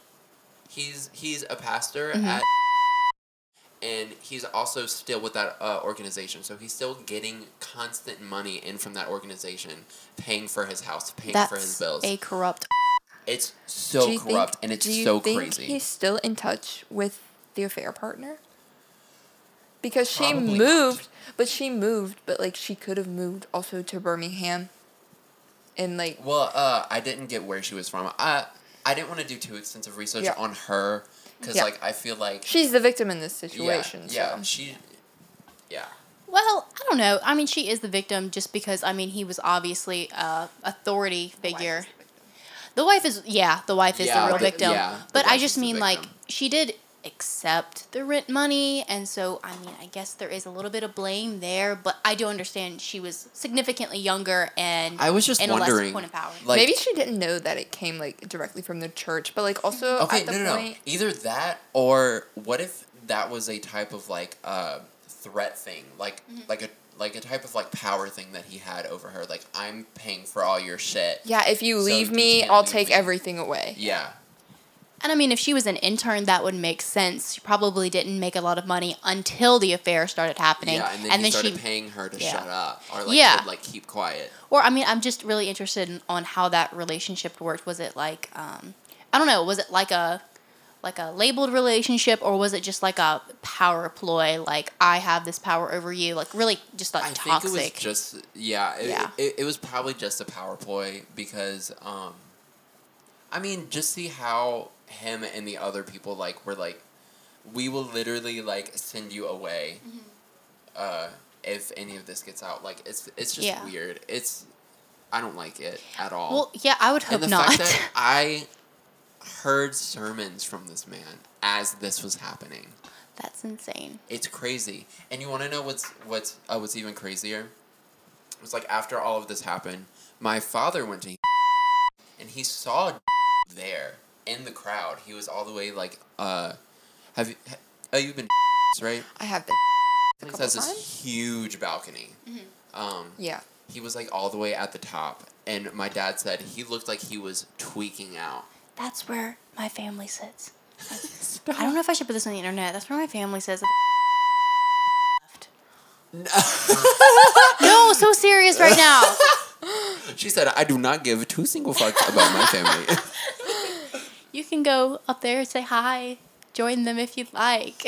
He's he's a pastor Mm-hmm. at and he's also still with that uh, organization. So he's still getting constant money in from that organization, paying for his house, paying for his That's bills. a corrupt. it's so corrupt think- and it's do you so think crazy. He's still in touch with the affair partner. Because she Probably not. moved, but she moved, but like she could have moved also to Birmingham. And like Well, uh, I didn't get where she was from. I I didn't want to do too extensive research Yeah. on her because Yeah. like I feel like she's the victim in this situation. Yeah, yeah, so. she. Yeah. Well, I don't know. I mean, she is the victim just because I mean he was obviously a authority figure. The wife is yeah, the wife is Yeah, the real the- victim. yeah, but I just mean like she did accept the rent money and so I mean I guess there is a little bit of blame there, but I do understand she was significantly younger and I was just in a wondering, less point of power. like- Maybe she didn't know that it came like directly from the church, but like also Okay, at the no, no, point no. Either that or what if that was a type of like uh, threat thing, like Mm-hmm. like a like a type of like power thing that he had over her. Like I'm paying for all your shit. Yeah, if you So leave me, I'll leave take me. everything away. Yeah. And I mean, if she was an intern, that would make sense. She probably didn't make a lot of money until the affair started happening. Yeah, and then he started she, paying her to yeah. shut up or like Yeah. to, like keep quiet. or I mean, I'm just really interested in, on how that relationship worked. Was it like, um, I don't know, was it like a, like a labeled relationship, or was it just like a power ploy? Like I have this power over you, like really just like I toxic. think it was just yeah. It, Yeah. It, it was probably just a power ploy because um, I mean, just see how him and the other people like were like, we will literally like send you away, Mm-hmm. uh, if any of this gets out. Like it's it's just Yeah. weird. It's I don't like it at all. well, yeah, I would hope and the not. fact that [LAUGHS] I heard sermons from this man as this was happening. That's insane. It's crazy. And you want to know what's what's uh, what's even crazier? It's like after all of this happened, my father went to [LAUGHS] and he saw [LAUGHS] there in the crowd. He was all the way like uh have you ha- oh you've been [LAUGHS] right? I have been [LAUGHS] couple has this huge balcony. Um Yeah. he was like all the way at the top and my dad said he looked like he was tweaking out. That's where my family sits. [LAUGHS] I don't know if I should put this on the internet. That's where my family says. no, so serious right now. She said, "I do not give two single fucks about my family." You can go up there and say hi. Join them if you'd like. [LAUGHS]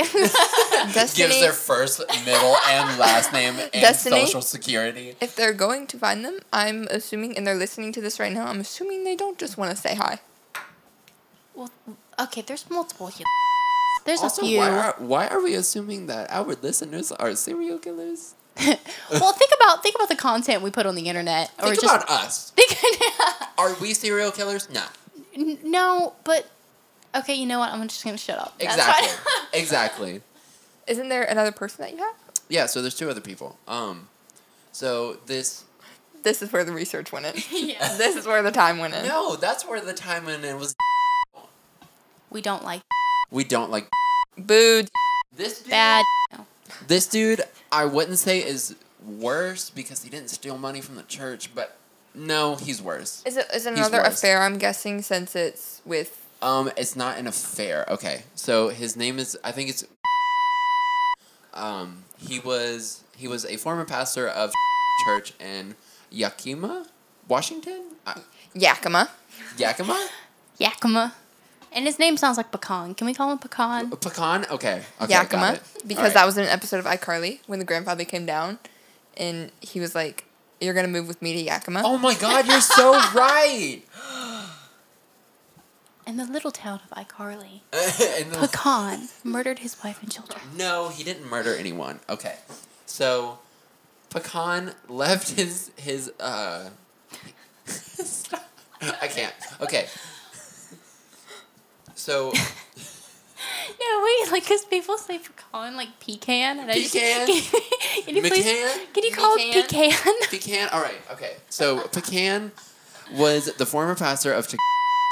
Destyne. Gives their first, middle, and last name and Destyne? social security. if they're going to find them, I'm assuming, and they're listening to this right now, I'm assuming they don't just want to say hi. well, okay, there's multiple here. There's Also, a few. why are, why are we assuming that our listeners are serial killers? [LAUGHS] well, think about think about the content we put on the internet, or Think just about us. [LAUGHS] think. Are we serial killers? No. N- no, but okay. You know what? I'm just gonna shut up. Exactly. [LAUGHS] exactly. Isn't there another person that you have? Yeah. So there's two other people. Um, so this. This is where the research went in. [LAUGHS] yeah. [LAUGHS] this is where the time went in. No, that's where the time went. in was. We don't like We don't like Booed. this dude. bad. This dude, I wouldn't say is worse because he didn't steal money from the church, but No, he's worse. Is it is it another affair? I'm guessing since it's with. Um, it's not an affair. Okay, so his name is I think it's. Um, he was he was a former pastor of church in Yakima, Washington. Uh, Yakima. Yakima, [LAUGHS] Yakima. And his name sounds like Pecan. Can we call him Pecan? pecan. Okay, okay, Yakima. got it. Because Alright. that was in an episode of iCarly when the grandfather came down, and he was like, "You're gonna move with me to Yakima." Oh my God, you're so [LAUGHS] right. In the little town of iCarly, [LAUGHS] And the- Pecan murdered his wife and children. No, he didn't murder anyone. Okay. So Pecan left his his uh Stop. [LAUGHS] I can't. Okay. So No, wait, like, because people say pecan, like pecan. And I just- Pecan? [LAUGHS] can you please, McCann? can you call it Pecan? pecan? [LAUGHS] Pecan alright, okay. So Pecan was the former pastor of Chick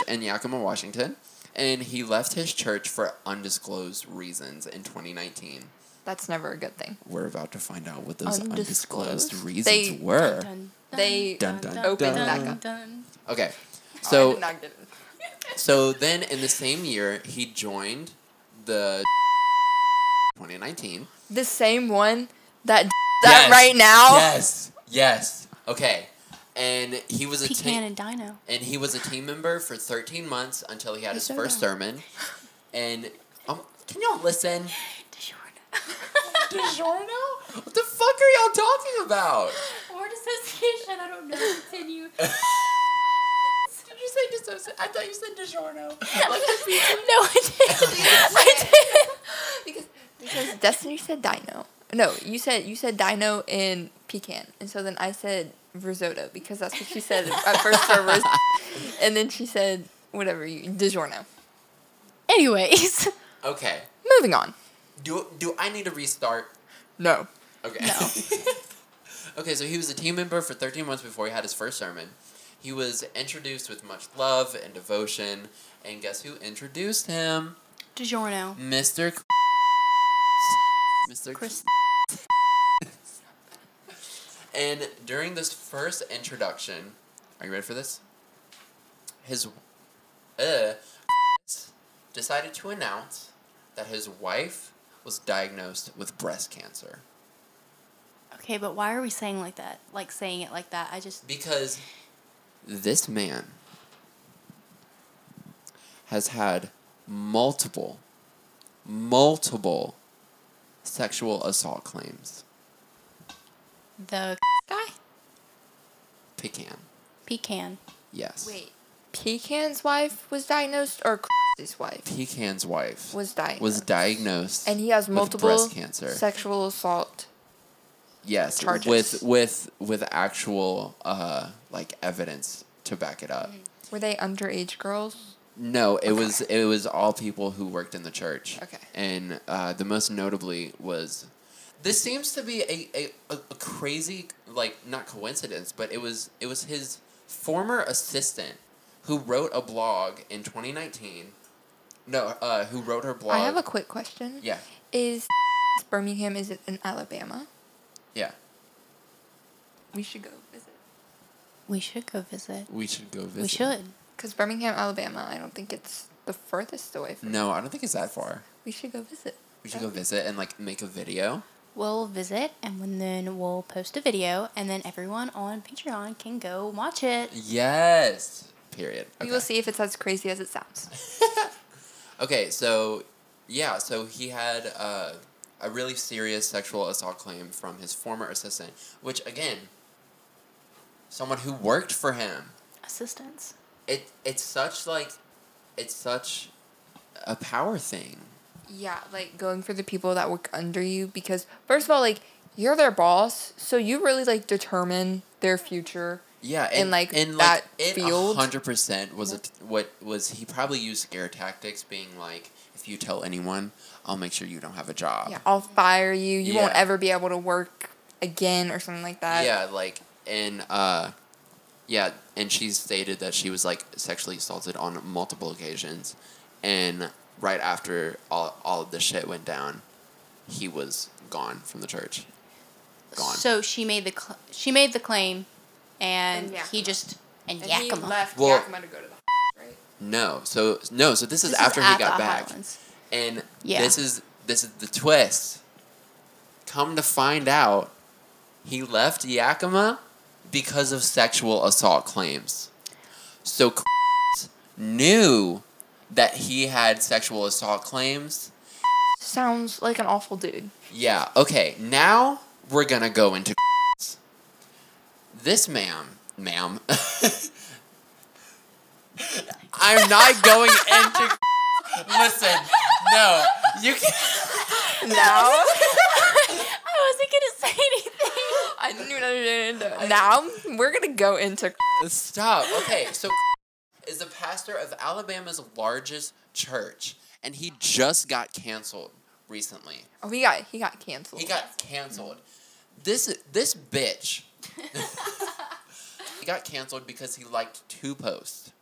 in Yakima, Washington, and he left his church for undisclosed reasons in 2019. That's never a good thing. We're about to find out what those undisclosed, Undisclosed? reasons They- were. Dun, They Dun, dun, opened dun. back up. dun. Okay. Oh, I So did not get it. So then in the same year, he joined the 2019. The same one that d- Yes. that right now. Yes. Yes. Okay. And he was a Pecan team, and Dino. and he was a team member for 13 months until he had his so first dumb. sermon. And um, can y'all listen? [LAUGHS] DiGiorno? [LAUGHS] What the fuck are y'all talking about? Word association, I don't know. Continue. [LAUGHS] Did you say dissociate? I thought you said DiGiorno. Like the. No, I didn't. I didn't. because because Destyne said Dino. No, you said you said Dino in pecan, and so then I said risotto because that's what she said at [LAUGHS] first for ris- and then she said whatever you DiGiorno. Anyways. Okay. Moving on. Do do I need to restart? No. Okay. No. [LAUGHS] okay, so he was a team member for 13 months before he had his first sermon. He was introduced with much love and devotion, and guess who introduced him? DiGiorno. Mr. Mr. Chris. [LAUGHS] And during this first introduction, are you ready for this? His uh decided to announce that his wife was diagnosed with breast cancer. Okay, but why are we saying like that? Like saying it like that? I just. Because this man has had multiple, multiple sexual assault claims. The guy? Pecan. Pecan. Yes. Wait. Pecan's wife was diagnosed, or his wife Pecan's wife was diagnosed, was diagnosed and he has multiple breast cancer. sexual assault. yes, charges. with with with actual uh like evidence to back it up. Were they underage girls? No, it Okay. was it was all people who worked in the church. Okay. And uh, the most notably was this seems to be a, a, a, a crazy like not coincidence, but it was it was his former assistant who wrote a blog in 2019. No, uh, who wrote her blog? I have a quick question. yeah, Is Birmingham? Is it in Alabama? yeah. We should go visit. We should go visit. We should go visit. We should. Cause Birmingham, Alabama, I don't think it's the furthest away from. No, I don't think it's that far. We should go visit. We should go visit and like make a video. We'll visit and when- then we'll post a video and then everyone on Patreon can go watch it. Yes. Period. We Okay. will see if it's as crazy as it sounds. [LAUGHS] [LAUGHS] Okay, so yeah, so he had uh, a really serious sexual assault claim from his former assistant, which again, someone who worked for him. Assistance. It it's such like, it's such a power thing. Yeah, like going for the people that work under you because first of all, like you're their boss, so you really like determine their future. Yeah, In, and like, in that like, field. hundred percent was it what was he probably used scare tactics, being like, if you tell anyone, I'll make sure you don't have a job. Yeah, I'll fire you. You won't ever be able to work again or something like that. yeah, like and uh, yeah, and she stated that she was like sexually assaulted on multiple occasions, and right after all all of this shit went down, he was gone from the church. Gone. So she made the cl- she made the claim and, And he just and, And he Yakima. left Well- Yakima to go to the [LAUGHS] right? No, so no, so this is This is after he got back, Highlands. and Yeah. this is this is the twist. Come to find out, he left Yakima because of sexual assault claims. So [LAUGHS] knew that he had sexual assault claims. Sounds like an awful dude. Yeah. Okay. Now we're gonna go into [LAUGHS] this ma'am, ma'am. [LAUGHS] I'm not going into. Listen, no, you can. Now I wasn't gonna say anything. I didn't even understand. [LAUGHS] Now we're gonna go into [LAUGHS] Stop. Okay, so [LAUGHS] is the pastor of Alabama's largest church, and he just got canceled recently. Oh, he got he got canceled. He got canceled. This this bitch. he got canceled because he liked two posts.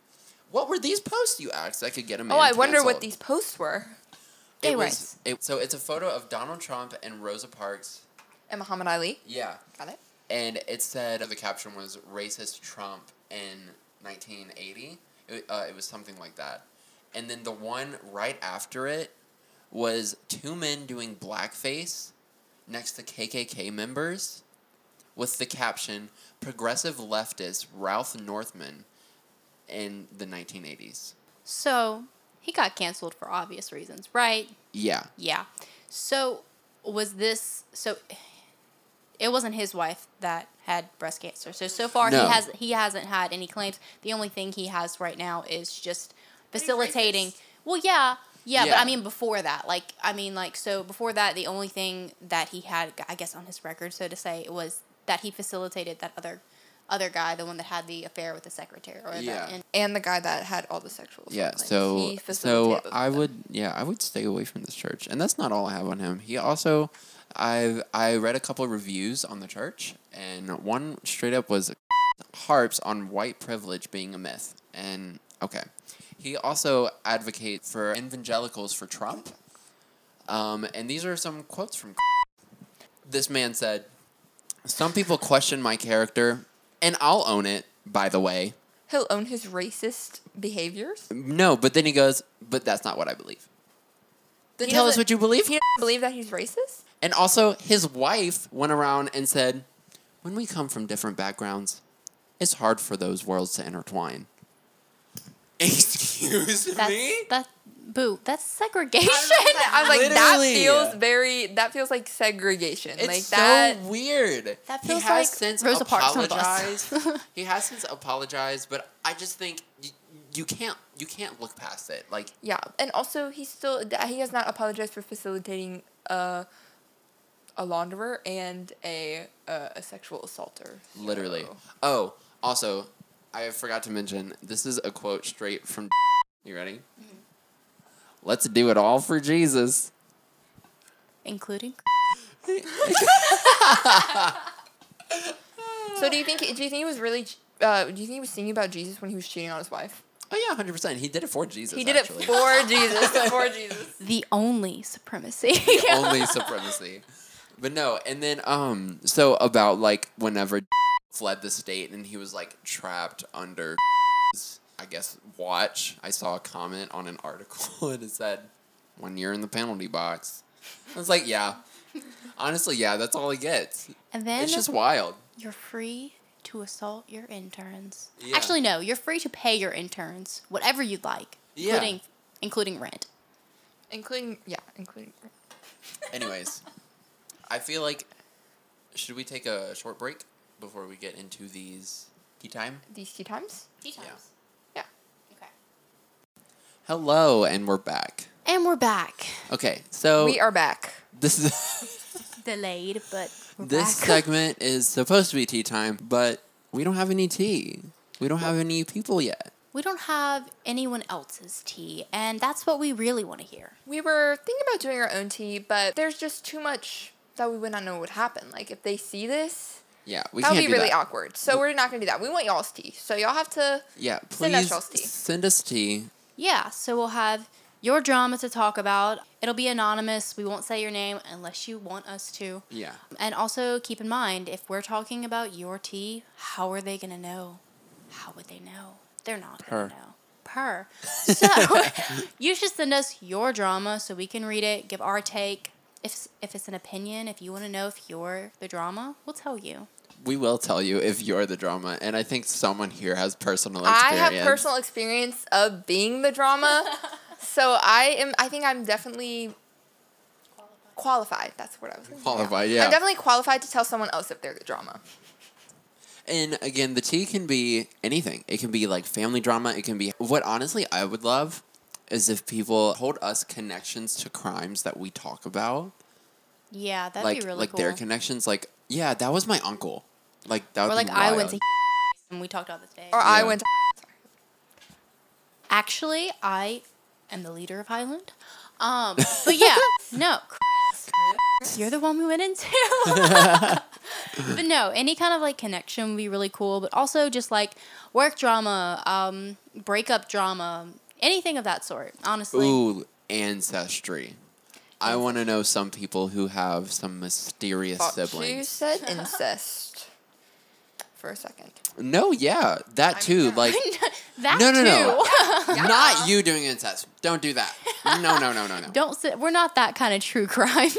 What were these posts you asked that could get him? Oh, I wonder what these posts were. It was, it, so it's a photo of Donald Trump and Rosa Parks. And Muhammad Ali. Yeah, Got it. And it said the caption was "racist Trump" in 1980. It, uh, it was something like that, and then the one right after it was two men doing blackface next to KKK members, with the caption "Progressive leftist Ralph Northam" in the 1980s. So he got canceled for obvious reasons, right? Yeah, Yeah. So was this so? It wasn't his wife that had breast cancer. So so far No. he has he hasn't had any claims. The only thing he has right now is just facilitating. Well, yeah, yeah, but I mean before that, like I mean like so before that, the only thing that he had, I guess, on his record, so to say, was that he facilitated that other other guy, the one that had the affair with the secretary. Or Yeah. The, and And the guy that had all the sexual. Yeah, claims. so He so facilitated both I them. would yeah I would stay away from this church, and that's not all I have on him. He also I I read a couple of reviews on the church, and one straight up was harps on white privilege being a myth, and okay, he also advocates for evangelicals for Trump, um, and these are some quotes from. This man said, "Some people question my character, and I'll own it. By the way." He'll own his racist behaviors. No, but then he goes, but that's not what I believe. Then He tell us what you believe. He doesn't believe that he's racist. And also, his wife went around and said, when we come from different backgrounds, it's hard for those worlds to intertwine. [LAUGHS] Excuse that's me? that boo. That's segregation. I was like, that feels very. That feels like segregation. It's like so that. weird. That he feels has like since Rosa Parks on the bus. apologized. [LAUGHS] he has since apologized, but I just think y- you can't you can't look past it. Like Yeah, and also he still he has not apologized for facilitating a a launderer and a a, a sexual assaulter. Literally. So- Oh, also, I forgot to mention this is a quote straight from. [LAUGHS] You ready? Mm-hmm. Let's do it all for Jesus. including [LAUGHS] So do you think do you think he was really uh, do you think he was singing about Jesus when he was cheating on his wife? Oh yeah, hundred percent. He did it for Jesus. He did actually. it for Jesus. [LAUGHS] For Jesus. the only supremacy. The only supremacy. But no, and then um, so about like whenever [LAUGHS] fled the state and he was like trapped under, [LAUGHS] I guess watch. I saw a comment on an article [LAUGHS] and it said, "When you're in the penalty box." I was like, yeah. Honestly, yeah, that's all he gets. and then It's just wild. you're free to assault your interns. Yeah. Actually, no. You're free to pay your interns whatever you'd like, Yeah. including including rent. Including yeah, including Anyways, I feel like should we take a short break before we get into these tea time? these tea times. Tea times. Yeah. Yeah. Okay. Hello, and we're back. And we're back. Okay, so We are back. this is [LAUGHS] Delayed, but we're this back. segment is supposed to be tea time, but we don't have any tea. We don't have any people yet. we don't have anyone else's tea, and that's what we really want to hear. We were thinking about doing our own tea, but there's just too much that we would not know what would happen. Like if they see this, Yeah, we that would can't be do really that. awkward. So we're not gonna do that. We want y'all's tea. So y'all have to Yeah, please Send us y'all's tea. send us tea. Yeah, so we'll have your drama to talk about. It'll be anonymous. We won't say your name unless you want us to. Yeah. And also keep in mind, if we're talking about your tea, how are they gonna know? How would they know? They're not Per. gonna know. Per. So [LAUGHS] you should send us your drama so we can read it, give our take. If if it's an opinion, if you want to know if you're the drama, we'll tell you. We will tell you if you're the drama, and I think someone here has personal experience. I have personal experience of being the drama, [LAUGHS] so I am. I think I'm definitely qualified. That's what I was. gonna say. Qualified, yeah. I'm definitely qualified to tell someone else if they're the drama. And again, the tea can be anything. It can be like family drama. It can be what honestly I would love is if people hold us connections to crimes that we talk about. Yeah, that'd like be really like cool. their connections. Like yeah, that was my uncle. Like that would or like be I wild. went to [LAUGHS] and we talked about this day. Or I Yeah. went to. [LAUGHS] Actually, I am the leader of Highland. Um, but yeah, [LAUGHS] no, Chris, you're the one we went into. but no, any kind of like connection would be really cool. But also just like work drama, um, breakup drama, anything of that sort. Honestly, Ooh, ancestry. I want to know some people who have some mysterious Thought You siblings. said [LAUGHS] incest. For a second. No, yeah, that I too. mean. Like [LAUGHS] that no, no, no. too. [LAUGHS] not you doing incest. Don't do that. No, no, no, no, no. Don't sit. We're not that kind of true crime.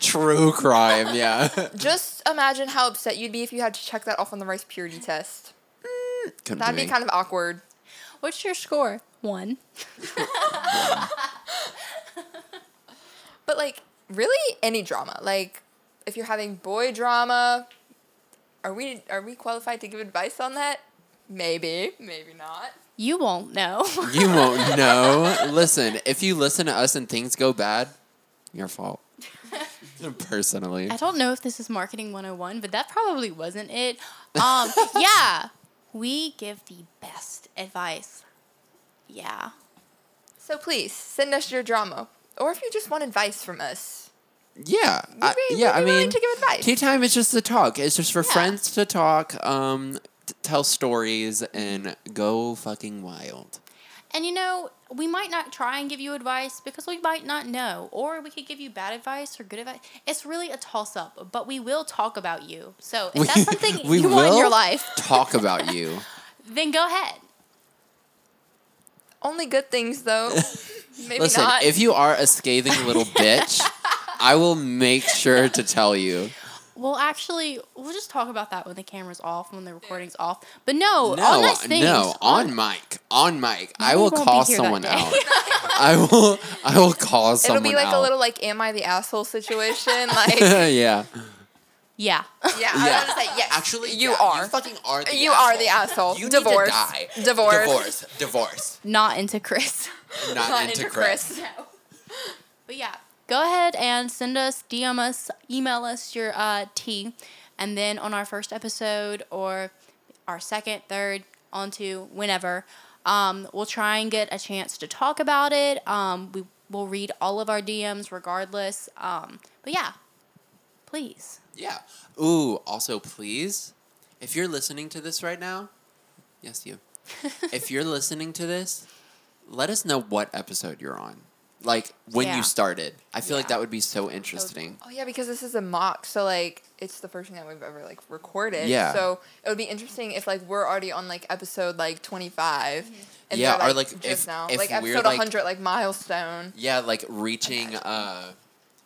True crime. Yeah. Just imagine how upset you'd be if you had to check that off on the rice purity test. Mm, couldn't That'd be me. kind of awkward. What's your score? One. But like, really, any drama. Like, if you're having boy drama, are we are we qualified to give advice on that? Maybe, maybe not. You won't know. [LAUGHS] You won't know. Listen, if you listen to us and things go bad, your fault. [LAUGHS] Personally. I don't know if this is marketing 101, but that probably wasn't it. Um, yeah, we give the best advice. Yeah. So please send us your drama, or if you just want advice from us. Yeah. I, We'd be- yeah, we'd I be willing mean, to give advice. tea time is just to talk. It's just for Yeah. friends to talk, um, t- tell stories, and go fucking wild. And you know, we might not try and give you advice because we might not know, or we could give you bad advice or good advice. It's really a toss up, but we will talk about you. So if that's something [LAUGHS] we you want in your life, Talk about you. [LAUGHS] then go ahead. Only good things though. [LAUGHS] maybe Listen, not. if you are a scathing little bitch, I will make sure to tell you. Well, actually, we'll just talk about that when the camera's off, when the recording's off. But no, No, all nice things. no, on mic, on mic. I will won't be call here that someone day. out. [LAUGHS] I will, I will call someone out. It'll someone be like out. a little like, "Am I the asshole?" situation. Like, [LAUGHS] yeah. yeah. yeah, I Yeah. was gonna say yes. Actually, you yeah, are. You fucking are. The You are the asshole. asshole. You Divorce. Need to die. Divorce. Divorce. Divorce. Not into Chris. Not, Not into, into Chris. Chris. No. But yeah, go ahead and send us, DM us, email us your uh, tea. And then on our first episode or our second, third, onto whenever, um, we'll try and get a chance to talk about it. Um, we will read all of our DMs regardless. Um, but yeah, please. Yeah. Ooh. Also, please, if you're listening to this right now, yes, you. [LAUGHS] if you're listening to this, let us know what episode you're on. Like when Yeah. you started. I feel like Yeah. that would be so interesting. Oh yeah, because this is a mock, so like it's the first thing that we've ever like recorded. Yeah. So it would be interesting if like we're already on like episode like twenty five. And Yeah, they're, or, like, just if- now if like we're, episode like- hundred like milestone. Yeah, like reaching uh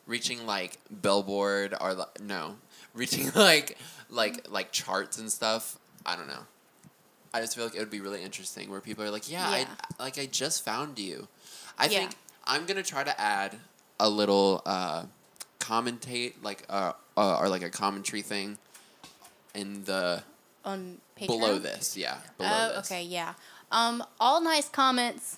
reaching like billboard or li- no, reaching [LAUGHS] like like like charts and stuff. I don't know. I just feel like it would be really interesting where people are like, "Yeah, Yeah. I like I just found you." I Yeah. think I'm going to try to add a little uh commentate like uh, uh or like a commentary thing in the On Patreon. below this. Yeah, below Oh, this. okay, yeah. Um, all nice comments,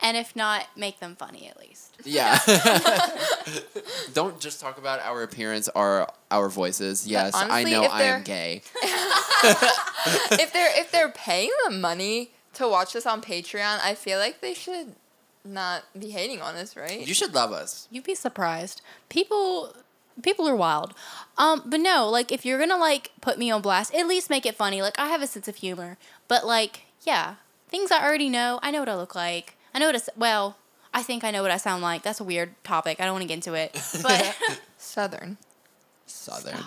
and if not, make them funny at least. Yeah. [LAUGHS] [LAUGHS] Don't just talk about our appearance or our voices. Yes, I know I am gay. [LAUGHS] if they're if they're paying the money to watch this on Patreon, I feel like they should not be hating on us, right? You should love us. You'd be surprised. People people are wild. Um, but no, like if you're gonna like put me on blast, at least make it funny. Like I have a sense of humor. But like, yeah, things I already know. I know what I look like. I know what it's. Well, I think I know what I sound like. That's a weird topic. I don't want to get into it. But [LAUGHS] Southern. Southern.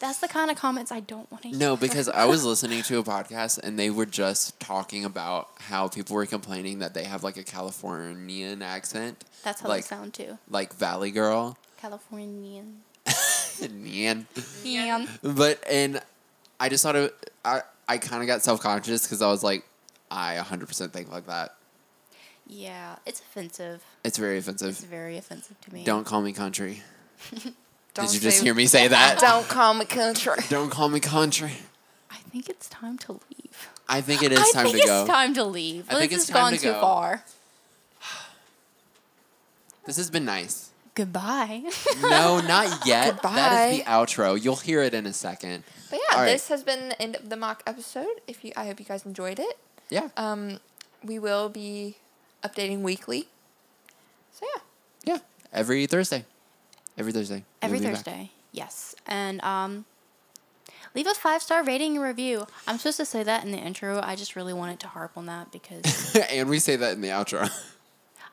That's the kind of comments I don't want to hear. No, because I was listening to a podcast and they were just talking about how people were complaining that they have like a Californian accent, That's how like they sound too. like Valley Girl. Californian. [LAUGHS] Man. Yeah. But and I just thought it. I I kind of got self conscious because I was like, I 100% think like that. Yeah, it's offensive. It's very offensive. It's very offensive to me. Don't call me country. [LAUGHS] Don't Did you just say- hear me say that? Don't call me country. Don't call me country. I think it's time to leave. I think it is I time think to go. it's time to leave. I think this it's has time gone to too go. far. [SIGHS] This has been nice. Goodbye. No, not [LAUGHS] yet. Goodbye. That is the outro. You'll hear it in a second. But yeah, All right. this has been the end of the mock episode. If you, I hope you guys enjoyed it. Yeah. Um, we will be updating weekly. So yeah, Yeah. Every Thursday. Every Thursday. Every We'll back. Thursday. Yes. And um leave a five star rating and review. I'm supposed to say that in the intro. I just really wanted to harp on that because [LAUGHS] and we say that in the outro.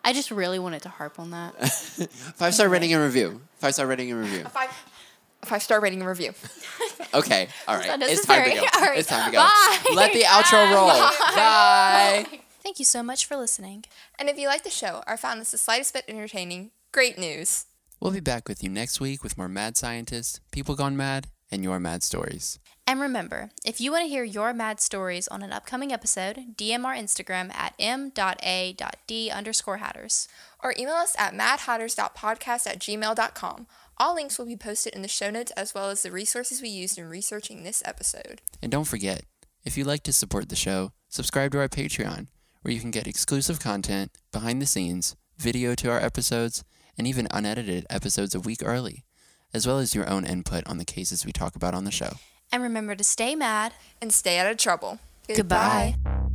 I just really wanted to harp on that. [LAUGHS] Five star rating and review. Five star rating and review. a five, a five star rating and review. [LAUGHS] Okay. All right. It's time to go. unnecessary. All right. It's time to go. Bye. Let the outro roll. Bye. Thank you so much for listening. And if you like the show or found this the slightest bit entertaining, great news. We'll be back with you next week with more mad scientists, people gone mad, and your mad stories. And remember, if you want to hear your mad stories on an upcoming episode, DM our Instagram at m.a.d underscore hatters. Or email us at madhatters.podcast at gmail.com. All links will be posted in the show notes as well as the resources we used in researching this episode. And don't forget, if you'd like to support the show, subscribe to our Patreon, where you can get exclusive content, behind the scenes, video to our episodes, and even unedited episodes a week early, as well as your own input on the cases we talk about on the show. And remember to stay mad. And stay out of trouble. Goodbye. Goodbye.